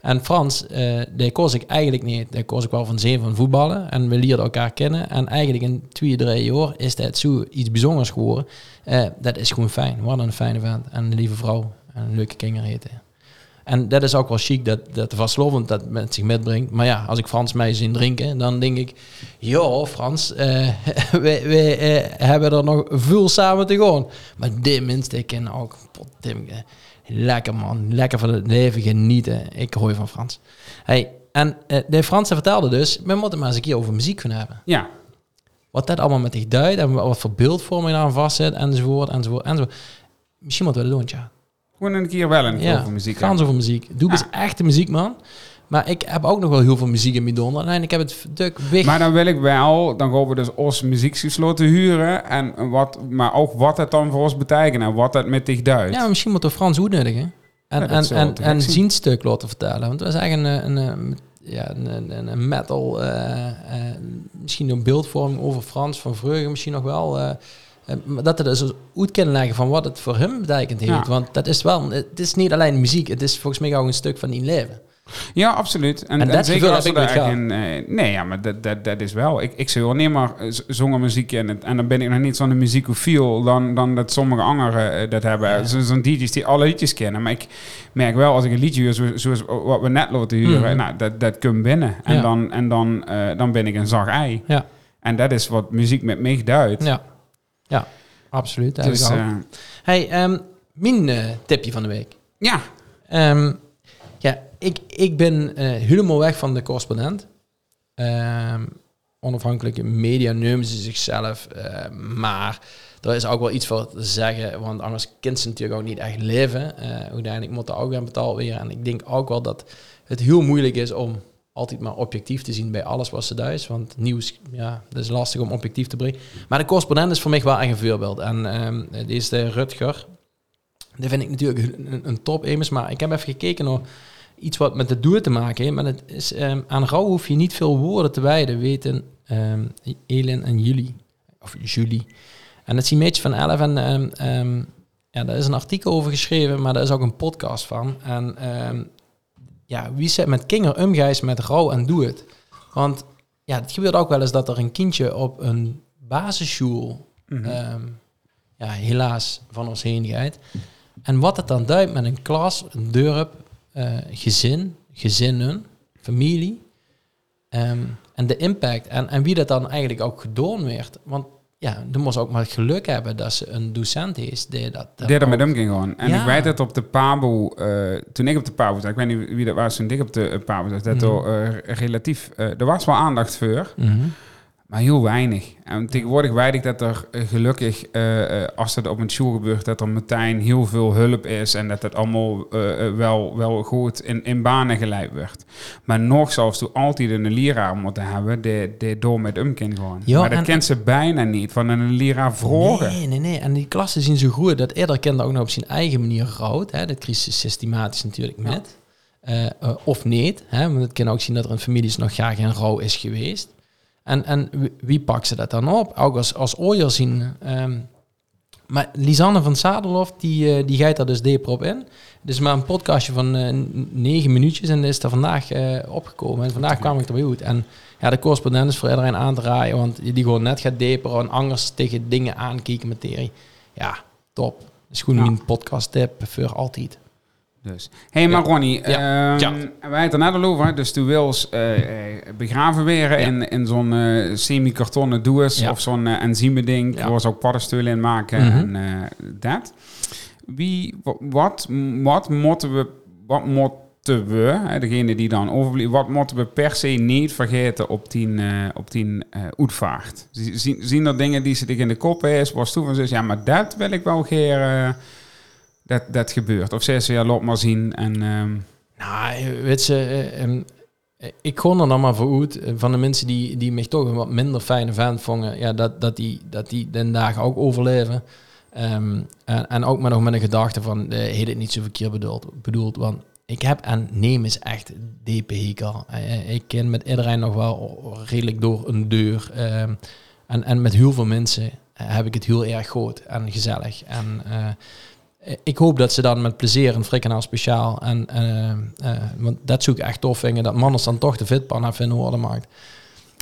En Frans, eh die koos ik eigenlijk niet. Die koos ik wel van zin van voetballen. En we leerden elkaar kennen. En eigenlijk in twee, drie jaar is dat zo iets bijzonders geworden. Eh, dat is gewoon fijn. Wat een fijne vent. En een lieve vrouw. En een leuke kinderen heten. En dat is ook wel chic dat, dat de vastlovend dat met zich metbrengt. Maar ja, als ik Frans mij zie drinken, dan denk ik... Ja, Frans, eh wij, wij eh, hebben er nog veel samen te gaan. Maar dit minste, ik ken ook... Lekker man, lekker van het leven genieten. Ik hoor van Frans. Hey, en eh, de Fransen vertelde dus... We moeten maar eens een keer over muziek gaan hebben. Ja, Wat dat allemaal met zich duidt en wat voor beeldvorming daar aan vastzit, enzovoort, enzovoort, enzovoort. Misschien moeten we dat doen, ja. Gewoon een keer wel een keer Ja, over muziek. Gaan ze over muziek. Doe Ja. echte muziek, man. Maar ik heb ook nog wel heel veel muziek in mijn donder. En ik heb het duk weg. Maar dan wil ik wel, dan gaan we dus ons muziekslot te huren. En wat, maar ook wat het dan voor ons betekent en wat dat met dich duidt. ja, misschien moeten we Frans uitnodigen. En, Ja, en, en, en zien stuk laten vertellen. Want we zeggen een, een, ja, een, een, metal, eh, eh, misschien een beeldvorming over Frans van Vreugde misschien nog wel. eh, dat we dus uit kunnen leggen van wat het voor hem betekent heeft. Ja. Want dat is wel, het is niet alleen muziek, het is volgens mij ook een stuk van die leven. Ja, absoluut. En, En en dat zeker als ik daar met echt in... eh, nee, ja, maar dat, dat, dat is wel... Ik, ik zou wel niet maar eh, z- zongen muziek en, het- en dan ben ik nog niet zo'n muziekofiel dan, dan dat sommige anderen eh, dat hebben. Ja. Zo- Zo'n DJ's die alle liedjes kennen. Maar ik merk wel, als ik een liedje huur, zo- zoals wat we net laten huren, Mhm. nou, dat, dat komt binnen. En, Ja. dan, en dan, eh, dan ben ik een zacht ei. Ja. En dat is wat muziek met mij duidt. Ja, ja absoluut. Dus eh, Hey, mijn eh, tipje van de week. ja, Ehm, ja, ik, ik ben eh, helemaal weg van de correspondent. Ehm, onafhankelijke media nemen ze zichzelf. maar er is ook wel iets voor te zeggen. Want anders kind ze natuurlijk ook niet echt leven. Uiteindelijk moet er ook weer betaald weer. En ik denk ook wel dat het heel moeilijk is om altijd maar objectief te zien bij alles wat ze thuis. Want nieuws, ja, dat is lastig om objectief te brengen. Maar de correspondent is voor mij wel een voorbeeld. En ehm deze de Rutger, die vind ik natuurlijk een, een top immers. Maar ik heb even gekeken naar iets wat met het doel te maken heeft. Maar het is, ehm, aan rouw hoef je niet veel woorden te wijden, weten ehm Elin en Julie. Of Julie. En dat is een beetje van 11. En ehm, ja, daar is een artikel over geschreven, maar daar is ook een podcast van. En ehm, ja, wie zit met kinder omgaat met rouw en doe het. Want ja, het gebeurt ook wel eens dat er een kindje op een basisschool Mhm. ehm, ja, helaas van ons heen gaat. En wat het dan duidt met een klas, een dorp, eh, gezin, gezinnen, familie. ehm, en de impact. En, en wie dat dan eigenlijk ook gedaan werd. Want ja, er moest ook maar het geluk hebben dat ze een docent is die dat... dan Die ook- met hem ging gewoon. En Ja. ik weet dat op de Pabo, eh, toen ik op de Pabo zat, ik weet niet wie dat was toen ik op de eh, Pabo zat, dat Mhm. er eh, relatief, er was wel aandacht voor, Mhm. Maar heel weinig. En tegenwoordig weet ik dat er eh, gelukkig, eh, als het op een school gebeurt, dat er meteen heel veel hulp is en dat het allemaal wel, wel goed in, in banen geleid wordt. Maar nog zelfs toen altijd een leraar moeten hebben, die, die door met hem kan gewoon. Maar dat en- kent ze bijna niet, van een leraar vragen. Nee, nee, nee. En die klassen zien zo goed dat ieder kind ook nog op zijn eigen manier rouwt. Hè. Dat ze systematisch natuurlijk met. Of niet. Hè. Want het kan ook zien dat er in families nog graag geen rouw is geweest. En, en wie- pakt ze dat dan op? Ook als, als ooier zien... ehm, Maar Lisanne van Sadelof, die, eh, die gaat daar dus D-prop in. Het is maar een podcastje van eh, negen minuutjes en is er vandaag eh, opgekomen. En vandaag kwam ik erbij uit. En ja, de correspondent is voor iedereen aan te raaien, want die gewoon net gaat deperen en anders tegen dingen aankijken materie. Ja, top. Dat is gewoon Ja. een podcast tip voor altijd. Dus. hey, maar Ronnie, Ja. ehm, Ja. wij het er net al over. Dus tu wils eh, eh, begraven weer Ja. in, in zo'n eh, semi-kartonnen doos of zo'n uh, enzyme-ding Ja. waar ze ook paddenstoelen in maken Mhm. en dat. Wie, wa- wat, wat moeten we, wat moeten we, hè, degene die dan overblijven, wat moeten we per se niet vergeten op die, op die uitvaart? Zien, zien er dingen die ze in de kop is, was toen van ja, maar dat wil ik wel geer, eh, dat, dat gebeurt. Of zeggen ze, ja, laat maar zien en... ehm, Nou, weet je, eh, ehm, eh, ik kon er dan maar voor uit eh, van de mensen die, die mij toch een wat minder fijne vent vonden, ja, dat, dat, die, dat die den dagen ook overleven. Ehm, en, en ook maar nog met een gedachte van, eh heet het niet zo verkeerd bedoeld, bedoeld, want ik heb en neem is echt DPHK. Ik ken met iedereen nog wel redelijk door een deur. en, en met heel veel mensen heb ik het heel erg goed en gezellig. En ik hoop dat ze dan met plezier een frikandel speciaal en eh, eh, want dat zoek ik echt tof vinden dat mannen dan toch de fitpan vinden worden maakt.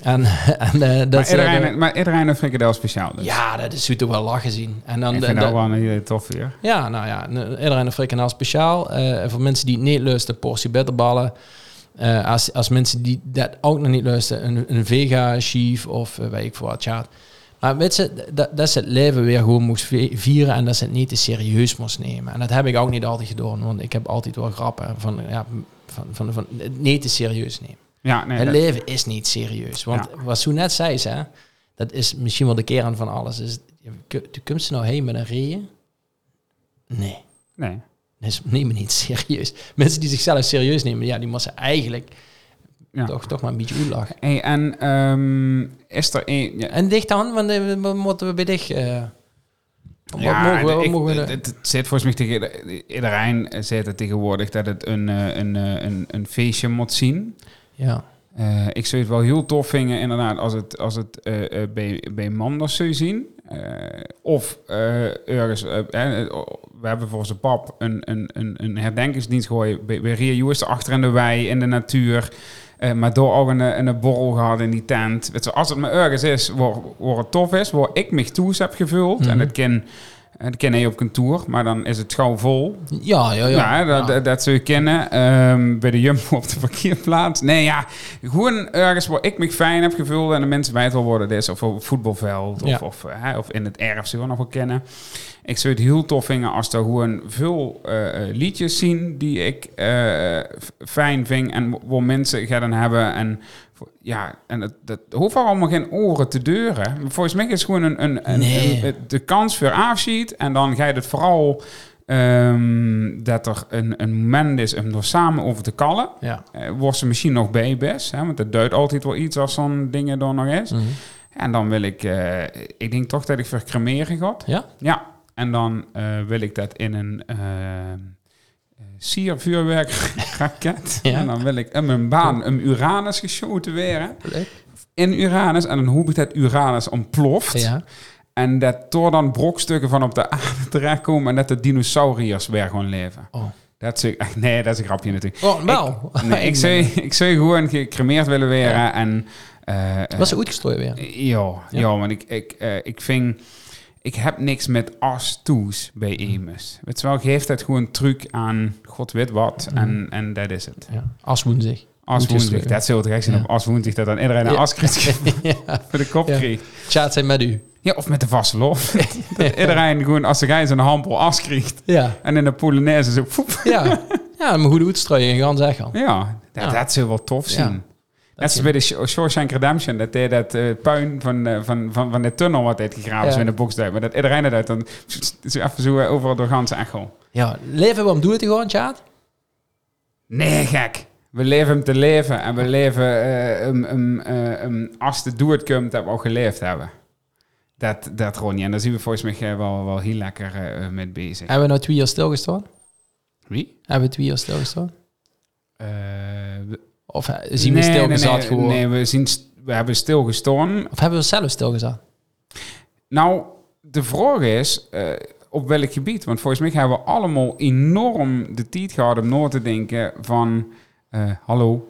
En, en eh, dat maar, iedereen, maar iedereen een frikadel speciaal dus. ja, dat is toch wel lachen zien. En dan ik de- vind de- dat wel een hele tof weer. ja, nou ja, iedereen een frikandel speciaal. En voor mensen die het niet luisteren, portie bitterballen. Als, als mensen die dat ook nog niet luisteren, een, een vega chief of weet ik veel wat, ja. Maar weet je, dat, dat ze het leven weer gewoon moest vi- vieren en dat ze het niet te serieus moest nemen. En dat heb ik ook niet altijd gedaan, want ik heb altijd wel grappen van, ja, van, van, van, het niet te serieus nemen. Ja, nee, het dat- leven is niet serieus. Want wat zo net zei ze, dat is misschien wel de kern van alles. Is, je komt ze nou heen met een reden? Nee. nee. Nee, ze nemen niet serieus. Mensen die zichzelf serieus nemen, ja, die moeten eigenlijk Ja. toch, toch maar een beetje uitlachen. Hey, en ehm, is er een... Ja, En dicht dan, want we moeten we bij dicht. wat ja, mogen we, ik- mogen we het, het zit volgens mij tegen ieder- iedereen zegt het tegenwoordig dat het een, eh, een, eh, een, een feestje moet zien. ja. Ik zou het wel heel tof vinden, inderdaad, als het, als het bij, bij Manders zou zien. Of ergens, we hebben voor zijn pap een, een, een, een herdenkingsdienst gegooid bij, bij Ria achter in de wei, in de natuur. Eh, maar door ook een, een borrel gehad in die tent. Weet je, als het maar ergens is waar, waar het tof is, waar ik me toes heb gevuld. Mhm. En dat kan, dat kan hij op kantoor, maar dan is het gauw vol. Ja, ja, ja. Ja, dat, Ja. dat, je kennen. Ehm, bij de Jumbo op de parkeerplaats. Nee, ja, gewoon ergens waar ik me fijn heb gevuld en de mensen bij het wil worden. Is of op het voetbalveld of, Ja. of, hè, of in het erf zullen we nog wel kennen. Ik zou het heel tof vinden als er gewoon veel eh, eh, liedjes zien die ik eh, fijn vind en waar mensen gaan hebben. En ja, en dat, dat hoeft allemaal geen oren te deuren. Volgens mij is het gewoon een, een, een, Nee. een- de kans voor afschiet. En dan ga je het vooral ehm, dat er een, een moment is om er samen over te kallen. ja. Eh, wordt ze misschien nog bij best, hè, want dat duidt altijd wel iets als zo'n ding er nog is. Mhm. En dan wil ik, eh, ik denk toch dat ik voor cremeren ga. Ja? Ja, en dan eh, wil ik dat in een siervuurwerkraket. Ja. En dan wil ik in mijn baan een Uranus geschoten weer. Leuk. In Uranus. En dan hoop ik dat Uranus ontploft. Ja. En dat er dan brokstukken van op de aarde terechtkomen. En dat de dinosauriërs weer gewoon leven. Oh. Dat is, nee, dat is een grapje natuurlijk. Oh, wel. Nee, ik zou, ik zou gewoon gecremeerd willen weer. Ja. En, eh, Was ze uitgestrooid weer? ja, ja. Ja. want ik, ik, eh, ik vind... Ik heb niks met as toes bij Emus. Het wel geeft het gewoon truc aan god weet wat. En, en dat is het. Ja. Als woensdag. As woensdag. Dat zou het recht zijn Ja. op as woensdag. Dat dan iedereen een Ja. as krijgt ja. voor de kop kreeg. Chat zijn met u. Ja, of met de vaste lof. dat iedereen gewoon als de gijs een hampel as krijgt. Ja. En in de Polonaise zo... poep. Ja. Ja, maar goed uitstrooien en gaan zeggen. Ja, dat, dat zou wel tof Ja. Net zoals bij de Shaw- Shawshank Redemption, dat hij dat eh, puin van, eh, van, van, van de tunnel wat heeft gegraven zo in de box duikt. Maar dat iedereen het uit dan zo even zo eh, overal door gans echo. Ja, leven we om doel te gaan, chat? Nee, gek. We leven hem te leven en we leven um, um, eh, um, als de doe het komt dat we ook geleefd hebben. Dat, dat Ronnie. En daar zien we volgens mij wel, wel heel lekker eh, mee bezig. Hebben we nou twee jaar stilgestaan? Wie? Hebben we twee jaar stilgestaan? Eh, Of eh, zien we nee, stilgezat nee, nee, gewoon? Nee, we, zien, we hebben stilgestaan. Of hebben we zelf stilgezat? Nou, de vraag is, eh, op welk gebied? Want volgens mij hebben we allemaal enorm de tijd gehad om na te denken van... eh, hallo,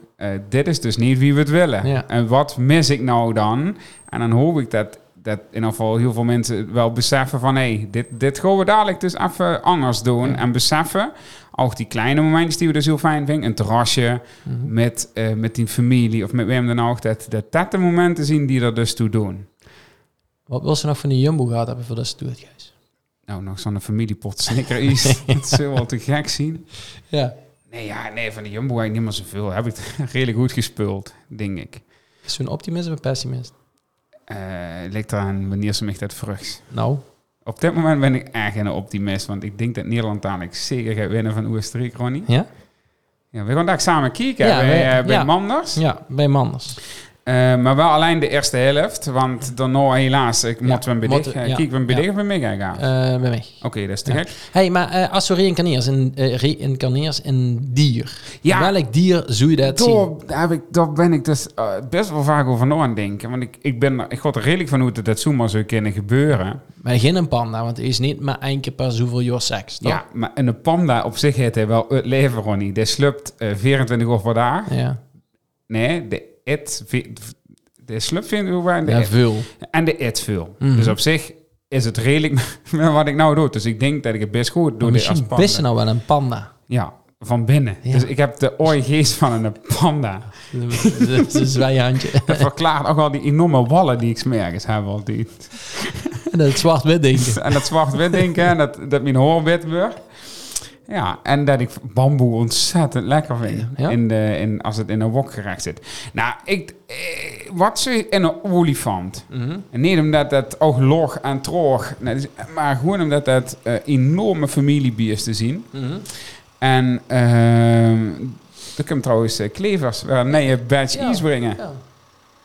dit is dus niet wie we het willen. Ja. En wat mis ik nou dan? En dan hoop ik dat, dat in ieder geval heel veel mensen wel beseffen van... hé, hey, dit, dit gaan we dadelijk dus even anders doen. Ja. En beseffen, ook die kleine momentjes die we dus heel fijn vinden... een terrasje Mhm. met, eh, met die familie of met wem dan ook... dat dat, dat de momenten zien die er dus toe doen. Wat wil ze nog van die Jumbo gehad hebben voor dat ze doet, Gijs? Nou, nog zo'n familiepot snicker is. dat zou wel te gek zien. Ja. Nee, ja, nee, van de Jumbo eigenlijk niet meer zoveel. Heb ik het redelijk goed gespeeld, denk ik. Is ze een optimist of een pessimist? Eh ligt eraan wanneer ze mij dat vrucht. Nou, Op dit moment ben ik echt een optimist, want ik denk dat Nederland dadelijk zeker gaat winnen van Oostenrijk, Ronnie. ja? Ja, we gaan daar samen kijken Ja, bij, eh, bij ja. Manders. Ja, bij Manders. Eh, maar wel alleen de eerste helft, want daarna helaas, ik moeten we een ja, Kijk, we een ja. bedicht of een mega gaan. Eh, bij mij. Oké, dat is te Ja. gek. hey, maar eh, als in, eh reïncarneers in dier. Ja. Welk dier zou je dat zien? Daar, heb ik, daar ben ik dus eh, best wel vaak over na aan het denken. Want ik, ik, ben, ik ga er redelijk van uit dat dat zomaar zou kunnen gebeuren. Maar geen een panda, want het is niet maar één keer per zoveel jaar seks. toch? Ja, maar een panda op zich heeft hij wel het leven, Ronnie. Die slupt eh, 24 uur per dag. Ja, Nee, de it... De slupt 24 uur per dag en de ja veel. en de it veel. Dus op zich is het redelijk met wat ik nou doe. Dus ik denk dat ik het best goed doe. Misschien best nou wel een panda. Ja, van binnen. Ja. Dus ik heb de ooiegeest van een panda. Dat is een zwijhandje. Dat verklaart ook wel die enorme wallen die ik smergens heb altijd. En dat zwart-wit denken. En dat zwart-wit denken en dat, dat mijn haar wit wordt. Ja, en dat ik bamboe ontzettend lekker vind. Ja. In de, in, als het in een wok gerecht zit. Nou, ik, eh, wat je in een olifant? Mhm. En niet omdat dat ook log en troog, dus- maar gewoon omdat dat eh, enorme familiebier is te zien. Mhm. En ehm er komt trouwens eh, klevers waar nee, je badge Ja. brengen. Ja.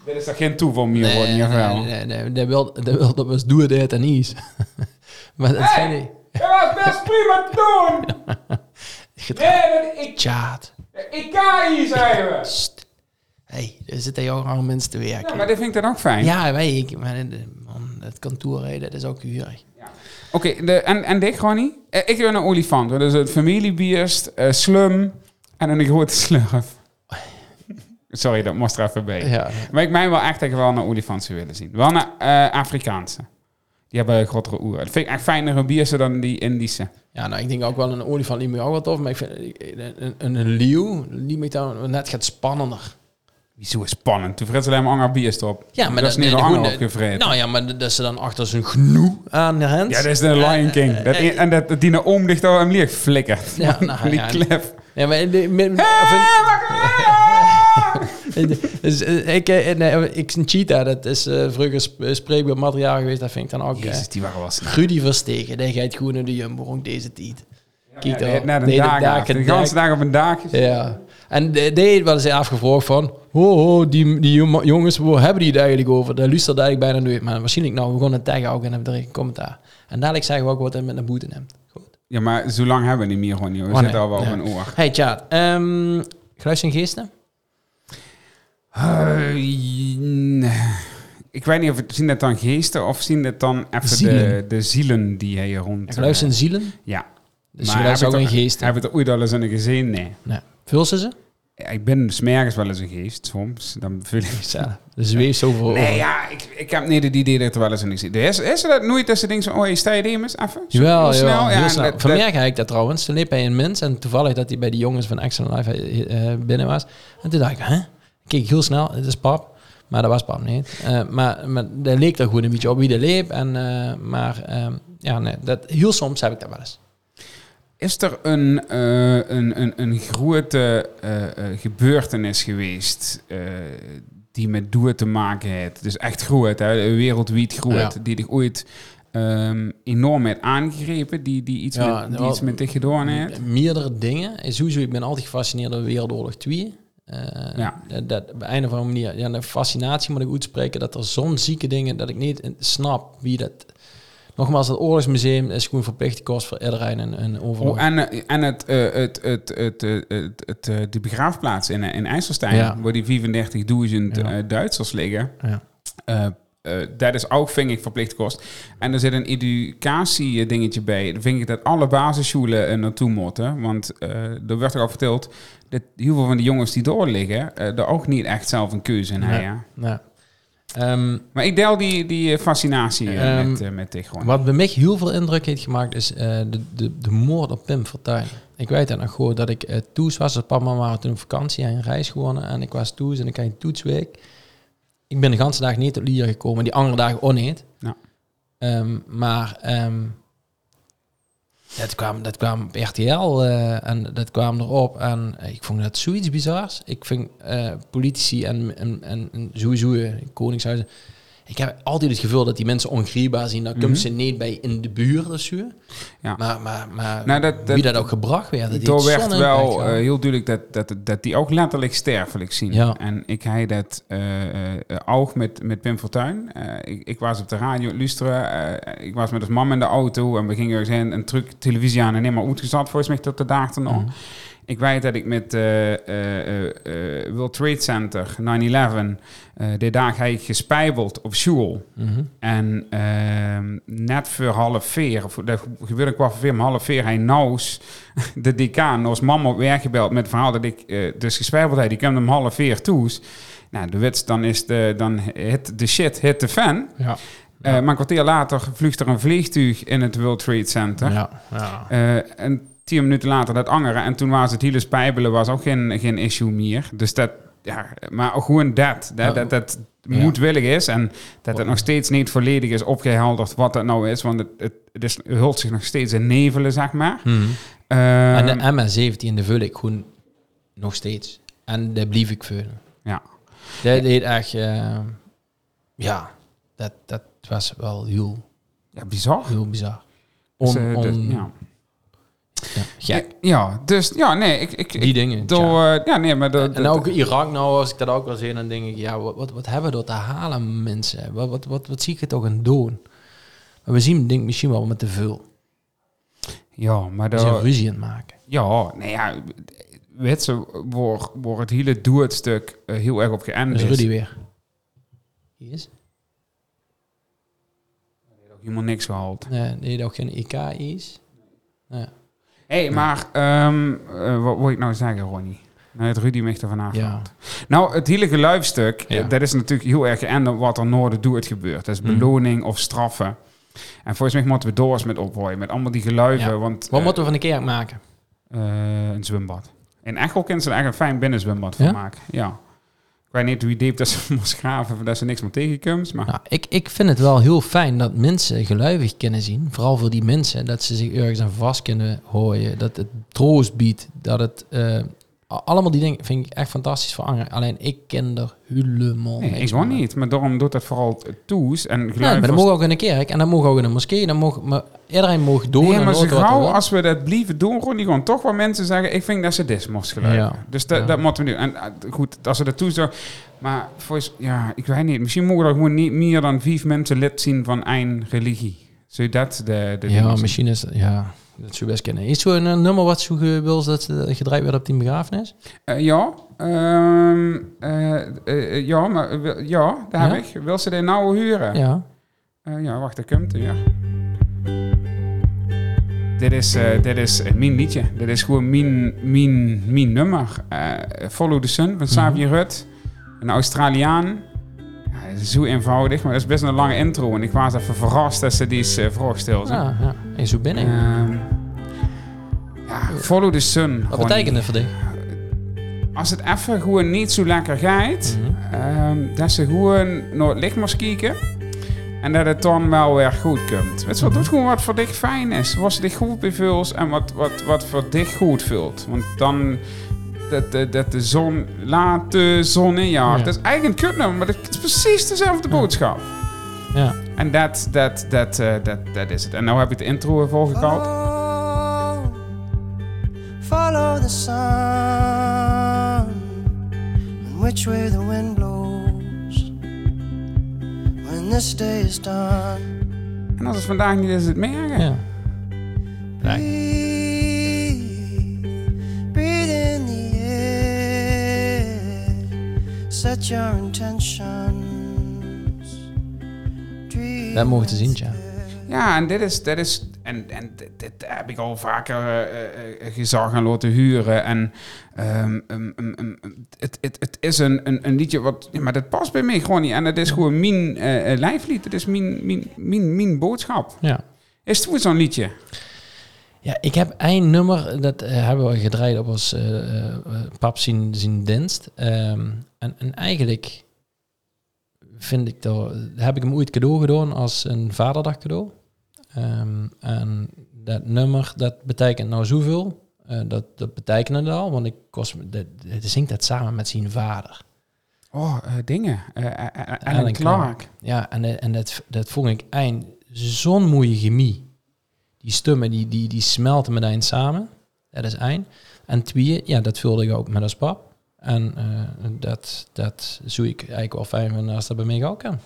Dit is toch geen toeval meer Nee, worden, nee, nee, nee, nee, dat wil, dat wil dat was doe het en iets. maar dat zijn die... Ja, dat is best prima doen! Nee, dat- ik, Tjaat. kan hier, zeggen we. Hey, er zitten jou aan mensen te werken. Ja, maar dit vind ik dan ook fijn. Ja, wij, ik, maar, eh, man, het kantoor, dat is ook huurig. Oké, de- en, en dit gewoon niet? Eh, ik ben een olifant. Dus het familiebierst, eh, slum en een grote slurf. Sorry, dat moest er even bij. Ja. Maar ik meen wel echt dat ik wel een olifant zou willen zien. Wel een eh, Afrikaanse. Die hebben een grotere oeren. Dat vind ik echt fijnere biersen dan die Indische. ja, nou, ik denk ook wel een olifant liep me ook wel tof, maar ik vind een, een, een, een leeuw liep me dan net gaat spannender. Wieso is spannend? Toen fret ze alleen maar anger bierst op. Ja, maar dat is niet gewoon, anger eh, opgevreten. Nou ja, maar dat ze dan achter zo'n gnoe aan de hand. ja, dat is de Lion King. Dat, eh, en dat, dat die naar oom dicht door hem licht flikkert. Ja, nou, die ja. klef. Ja, maar in de, dus, eh, ik, eh, nee, ik een cheetah, dat is eh vroeger sp- spreekbaar materiaal geweest. Dat vind ik dan ook. eh, Jezus, die waren snel. Rudy Verstegen, die gaat gewoon in de Jumbo rond deze tijd. Kijk Ja, daar, net een het dag De ganse dak. dag op een daakje. Ja. En de- wel eens afgevraagd van... Oh, oh die, die jong- jongens, waar hebben die het eigenlijk over? Dat luistert eigenlijk bijna nooit. Maar waarschijnlijk nou, we gewoon een tag ook en hebben er een commentaar. En dadelijk zeggen we ook wat hij met een boete neemt. Goed. Ja, maar zo lang hebben we niet meer gewoon. joh. We Oh, zitten nee. al wel op Ja. een oor. Hey, Tjaat. Um, geluids en geesten? Eh, nee. ik weet niet of het zien dat dan geesten of zien dat dan even de, Zielen. de zielen die hij rond. Geluids en eh, zielen? Ja. Dus Maar geluids heb ook een er- geesten. Heb je er ooit al eens in gezien? Nee. Nee. Vul ze ze? Ja, Ik ben smergens wel eens een geest, soms. Dan vul ik Ja, de zweef zoveel over. Nee, ja, ik, ik heb niet het idee dat ik er wel eens in gezien. Is, is er dat nooit dat ze denken van, oh, je sta je eens even? Zo Jawel, heel heel en snel. dat- Van dat- Merk ik dat trouwens. Toen liep hij in Mens en toevallig dat hij bij die jongens van Action Live eh, binnen was. En toen dacht ik, hè? Kijk heel snel, het is pap. Maar dat was pap niet. Eh, maar, maar dat leek er gewoon een beetje op wie er leep. En, eh, maar ehm, ja, nee, dat, heel soms heb ik dat wel eens. Is er een, eh, een, een, een grote gebeurtenis geweest die met doel te maken heeft? Dus echt groot, hè? wereldwijd groot. Ja. Die dich ooit ehm, enorm heeft aangegrepen, die, die iets, Ja, met, die wel- iets met dich gedaan heeft? Meerdere dingen. En Sowieso, ik ben altijd gefascineerd door Wereldoorlog 2. Eh, Ja. dat, op een of andere manier, ja, de fascinatie moet ik uitspreken, dat er zo'n zieke dingen, dat ik niet snap wie dat... Nogmaals, het Oorlogsmuseum is gewoon verplichte kost voor iedereen en, en overal. Oh, en eh, en het, eh, het, het, het, eh, het, het, eh, de begraafplaats in, eh, in IJsselstein, Ja. waar die 35.000 Ja. eh, Duitsers liggen. ja. eh, eh, dat is ook, vind ik, verplicht kost. En er zit een educatie dingetje bij. Dan vind ik dat alle basisscholen eh, naartoe moeten. Want eh er werd er al verteld dat heel veel van die jongens die doorliggen, eh er ook niet echt zelf een keuze in Nee. hebben. Ja. Ehm, Maar ik deel die, die eh, fascinatie eh, Ehm, met, eh, met gewoon. Wat bij mij heel veel indruk heeft gemaakt is eh, de, de, de moord op Pim Fortuyn. Ik weet het nog goed dat ik uh, toes was. Als papa en mama waren toen op vakantie en een reis gewonnen. En ik was toes en ik had een toetsweek. Ik ben de hele dag niet tot Lier gekomen. Die andere dagen ook niet. Ja. Ehm, maar dat, kwam, dat kwam op RTL eh, en dat kwam erop. En ik vond dat zoiets bizars. Ik vind eh, politici en, en, en, sowieso eh, koningshuizen... Ik heb altijd het gevoel dat die mensen ongrijpbaar zien. Dan komen ze niet bij in de buurt of zo. Mhm. Ja. Maar, maar, maar Nou, dat- wie dat- ook gebracht werd, dat Door werd wel gehad. heel duidelijk dat, dat, dat die ook letterlijk sterfelijk zien. Ja. En ik had dat eh, ook met, met Pim Fortuyn. Eh, ik, ik was op de radio luisteren. Ik was met ons mam in de auto en we gingen heen een truc televisie aan en helemaal uitgezet volgens mij tot de dag erna. Mhm. Ik weet dat ik met eh eh, eh, World Trade Center 9-11, eh die dag heb ik gespijbeld op school. Mhm. En ehm, net voor half vier, of dat gebeurde kwart voor vier, maar half vier, hij naus de decaan, als mama op werk gebeld met het verhaal dat ik dus gespeeld had. Die kwam om half vier toe. Nou, de wits, dan is de, dan hit de shit, hit de fan. Ja. Maar een kwartier later vliegt er een vliegtuig in het World Trade Center. Ja. Ja. En tien minuten later dat angeren. En toen was het hele spijbelen was ook geen, geen issue meer. Dus dat, ja, maar gewoon dat. Dat, dat, dat Ja. moedwillig is. En dat het nog steeds niet volledig is opgehelderd wat dat nou is. Want het, het, het is, het hult zich nog steeds in nevelen, zeg maar. Mhm. Ehm, en de MS-17, de vul ik gewoon nog steeds. En daar blief ik vullen. ja. Dat deed echt... eh, ja, dat, dat was wel heel, ja, bizar. heel bizar. Dus, On, eh, on, de- ja. Ja, ja, dus ja, nee, ik... ik, Die dingen. door, eh, ja, nee, maar... door- En door- ook Irak nou, als ik dat ook wel zie, dan denk ik, ja, wat, wat, wat hebben we door te halen, mensen? Wat, wat, wat, wat zie ik het toch aan doen? Maar we zien denk ik misschien wel met te veel. ja, maar zijn door, ruzie aan het maken. Ja, nee ja, weet ze, wordt wordt het hele doe-het-stuk eh, heel erg op Dat geënt. is is. Rudy weer. Hier is? Helemaal niks gehaald. Nee, nee, ook geen IK is. Ja. Hé, hey, maar ehm, eh, wat wil ik nou zeggen, Ronnie? Nou, het Rudy af. ja. Nou, het hele geluidstuk, eh, Ja. dat is natuurlijk heel erg geënt op wat er noorden doe het gebeurt. Dat is Mhm. beloning of straffen. En volgens mij moeten we doors met opgooien, met allemaal die geluiden. Ja. Want, Wat eh, moeten we van een keer maken? een zwembad. In Echel kunnen ze er echt een fijn binnenzwembad van maken. Ja. Weet niet hoe diep dat ze moest graven, dat ze niks meer tegenkomt. Maar Nou, ik, ik vind het wel heel fijn dat mensen geluivig kunnen zien. Vooral voor die mensen, dat ze zich ergens aan vast kunnen houden. Dat het troost biedt. Dat het... eh, allemaal die dingen vind ik echt fantastisch voor anderen. Alleen ik ken er helemaal nee, niks ik van. niet. Maar daarom doet dat vooral toes en geluid. Nee, maar dat voor- mogen ook in een kerk en dat mogen ook in een moskee. Dan mogen, maar iedereen mag doen. Nee, en maar zo gauw als we dat blijven doen, Ronnie, gewoon toch wel mensen zeggen, ik vind dat ze dit moest geluiden. Ja. Dus dat, Ja. dat moeten we nu. En eh, goed, als ze dat toe zo. Maar volgens, ja, ik weet niet. Misschien mogen er gewoon niet meer dan vijf mensen lid zien van één religie. Zo dat de, de Ja, misschien is. Ja, dat zou best kennen. Is zo'n eh, nummer wat zo wil dat eh, gedraaid werd op die begrafenis? Eh, ja, ehm, eh, eh, eh, ja, maar ja, daar Ja? heb ik. Wil ze die nou huren? Ja. Ja, wacht, daar komt hij weer. Dit is, dit is mijn liedje. Dit is gewoon mijn, mijn, mijn nummer. Follow the Sun van Xavier Rudd. Een Australiaan. Ja, het is zo eenvoudig, maar dat is best een lange intro. En ik was even verrast dat ze die is uh, vraagstil zijn. Ja, ja. En zo ben ik. Ehm, ja, Follow the Sun. wat gewoon. betekent dat voor dich? Als het even gewoon niet zo lekker gaat, Mhm. Ehm, dat ze gewoon naar het licht moest kijken. En dat het dan wel weer goed komt. Weet je wat, doe gewoon wat voor dich fijn is. Wat dich goed bevult en wat, wat, wat voor dich goed vult. Want dan, dat, dat, dat de zon, laat de zon in jou. Ja. Dat is eigenlijk een kutnummer, maar dat is precies dezelfde boodschap. Ja. En dat, dat, dat, eh, dat, dat is het. En nou heb ik de intro ervoor gekald. Follow, follow the sun, and which way the wind blows. When this day is done, En als het vandaag niet is, is het morgen. ja. Ja. Set your intentions, Dat mogen te zien, ja. Ja, en dit is, dit is en, en dit, dit heb ik al vaker eh, eh, eh, gezag en laten huren. En ehm, ehm, ehm, ehm, het, het, het is een, een, een liedje wat, ja, maar dat past bij mij gewoon niet. En het is gewoon mijn eh, eh, lijflied. Het is mijn, mijn, mijn, mijn boodschap. Ja. Is het goed zo'n liedje? Ja, ik heb één nummer, dat eh, hebben we gedraaid op ons eh, eh, pap zien, zien dienst. Ehm, en, en eigenlijk vind ik dat, heb ik hem ooit cadeau gedaan als een vaderdag cadeau. Ehm, en dat nummer, dat betekent nou zoveel. Eh, dat, dat betekent het al, want ik kost, dat, dat zingt dat samen met zijn vader. Oh, dingen. Eh, Alan Alan Clark. Clark. Ja, en, en dat, dat vond ik eind zo'n mooie chemie. Die stemmen, die, die, die smelten met eind samen. Dat is één. En twee, ja, dat vulde ik ook met als pap. En eh, dat, dat zou ik eigenlijk wel fijn vinden als dat bij mij ook kan.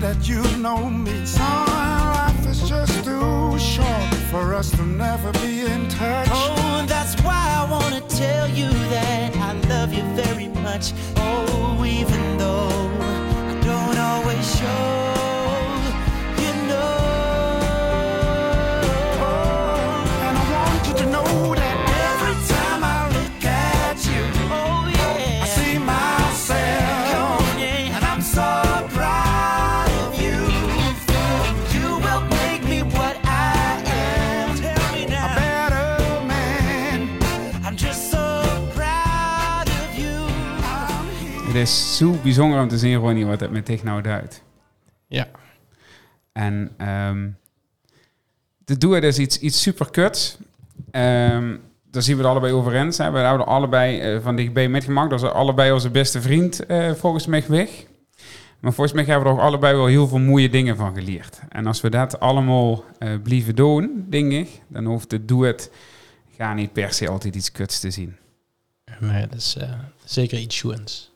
That you know me. Son, life is just too short for us to never be in touch. Oh, that's why I wanna tell you that I love you very much. Oh, even though I don't always show, is zo bijzonder om te zien, Ronnie, wat het met zich nou duidt. Ja. En ehm de duet is iets, iets super kuts. Ehm daar zien we het allebei over eens. Hè. We houden allebei eh, van dichtbij metgemaakt. Dat is allebei onze beste vriend, eh, volgens mij, weg. Maar volgens mij hebben we er ook allebei wel heel veel mooie dingen van geleerd. En als we dat allemaal eh blijven doen, denk ik, dan hoeft de duet gaan niet per se altijd iets kuts te zien. Maar dat is zeker iets schoens.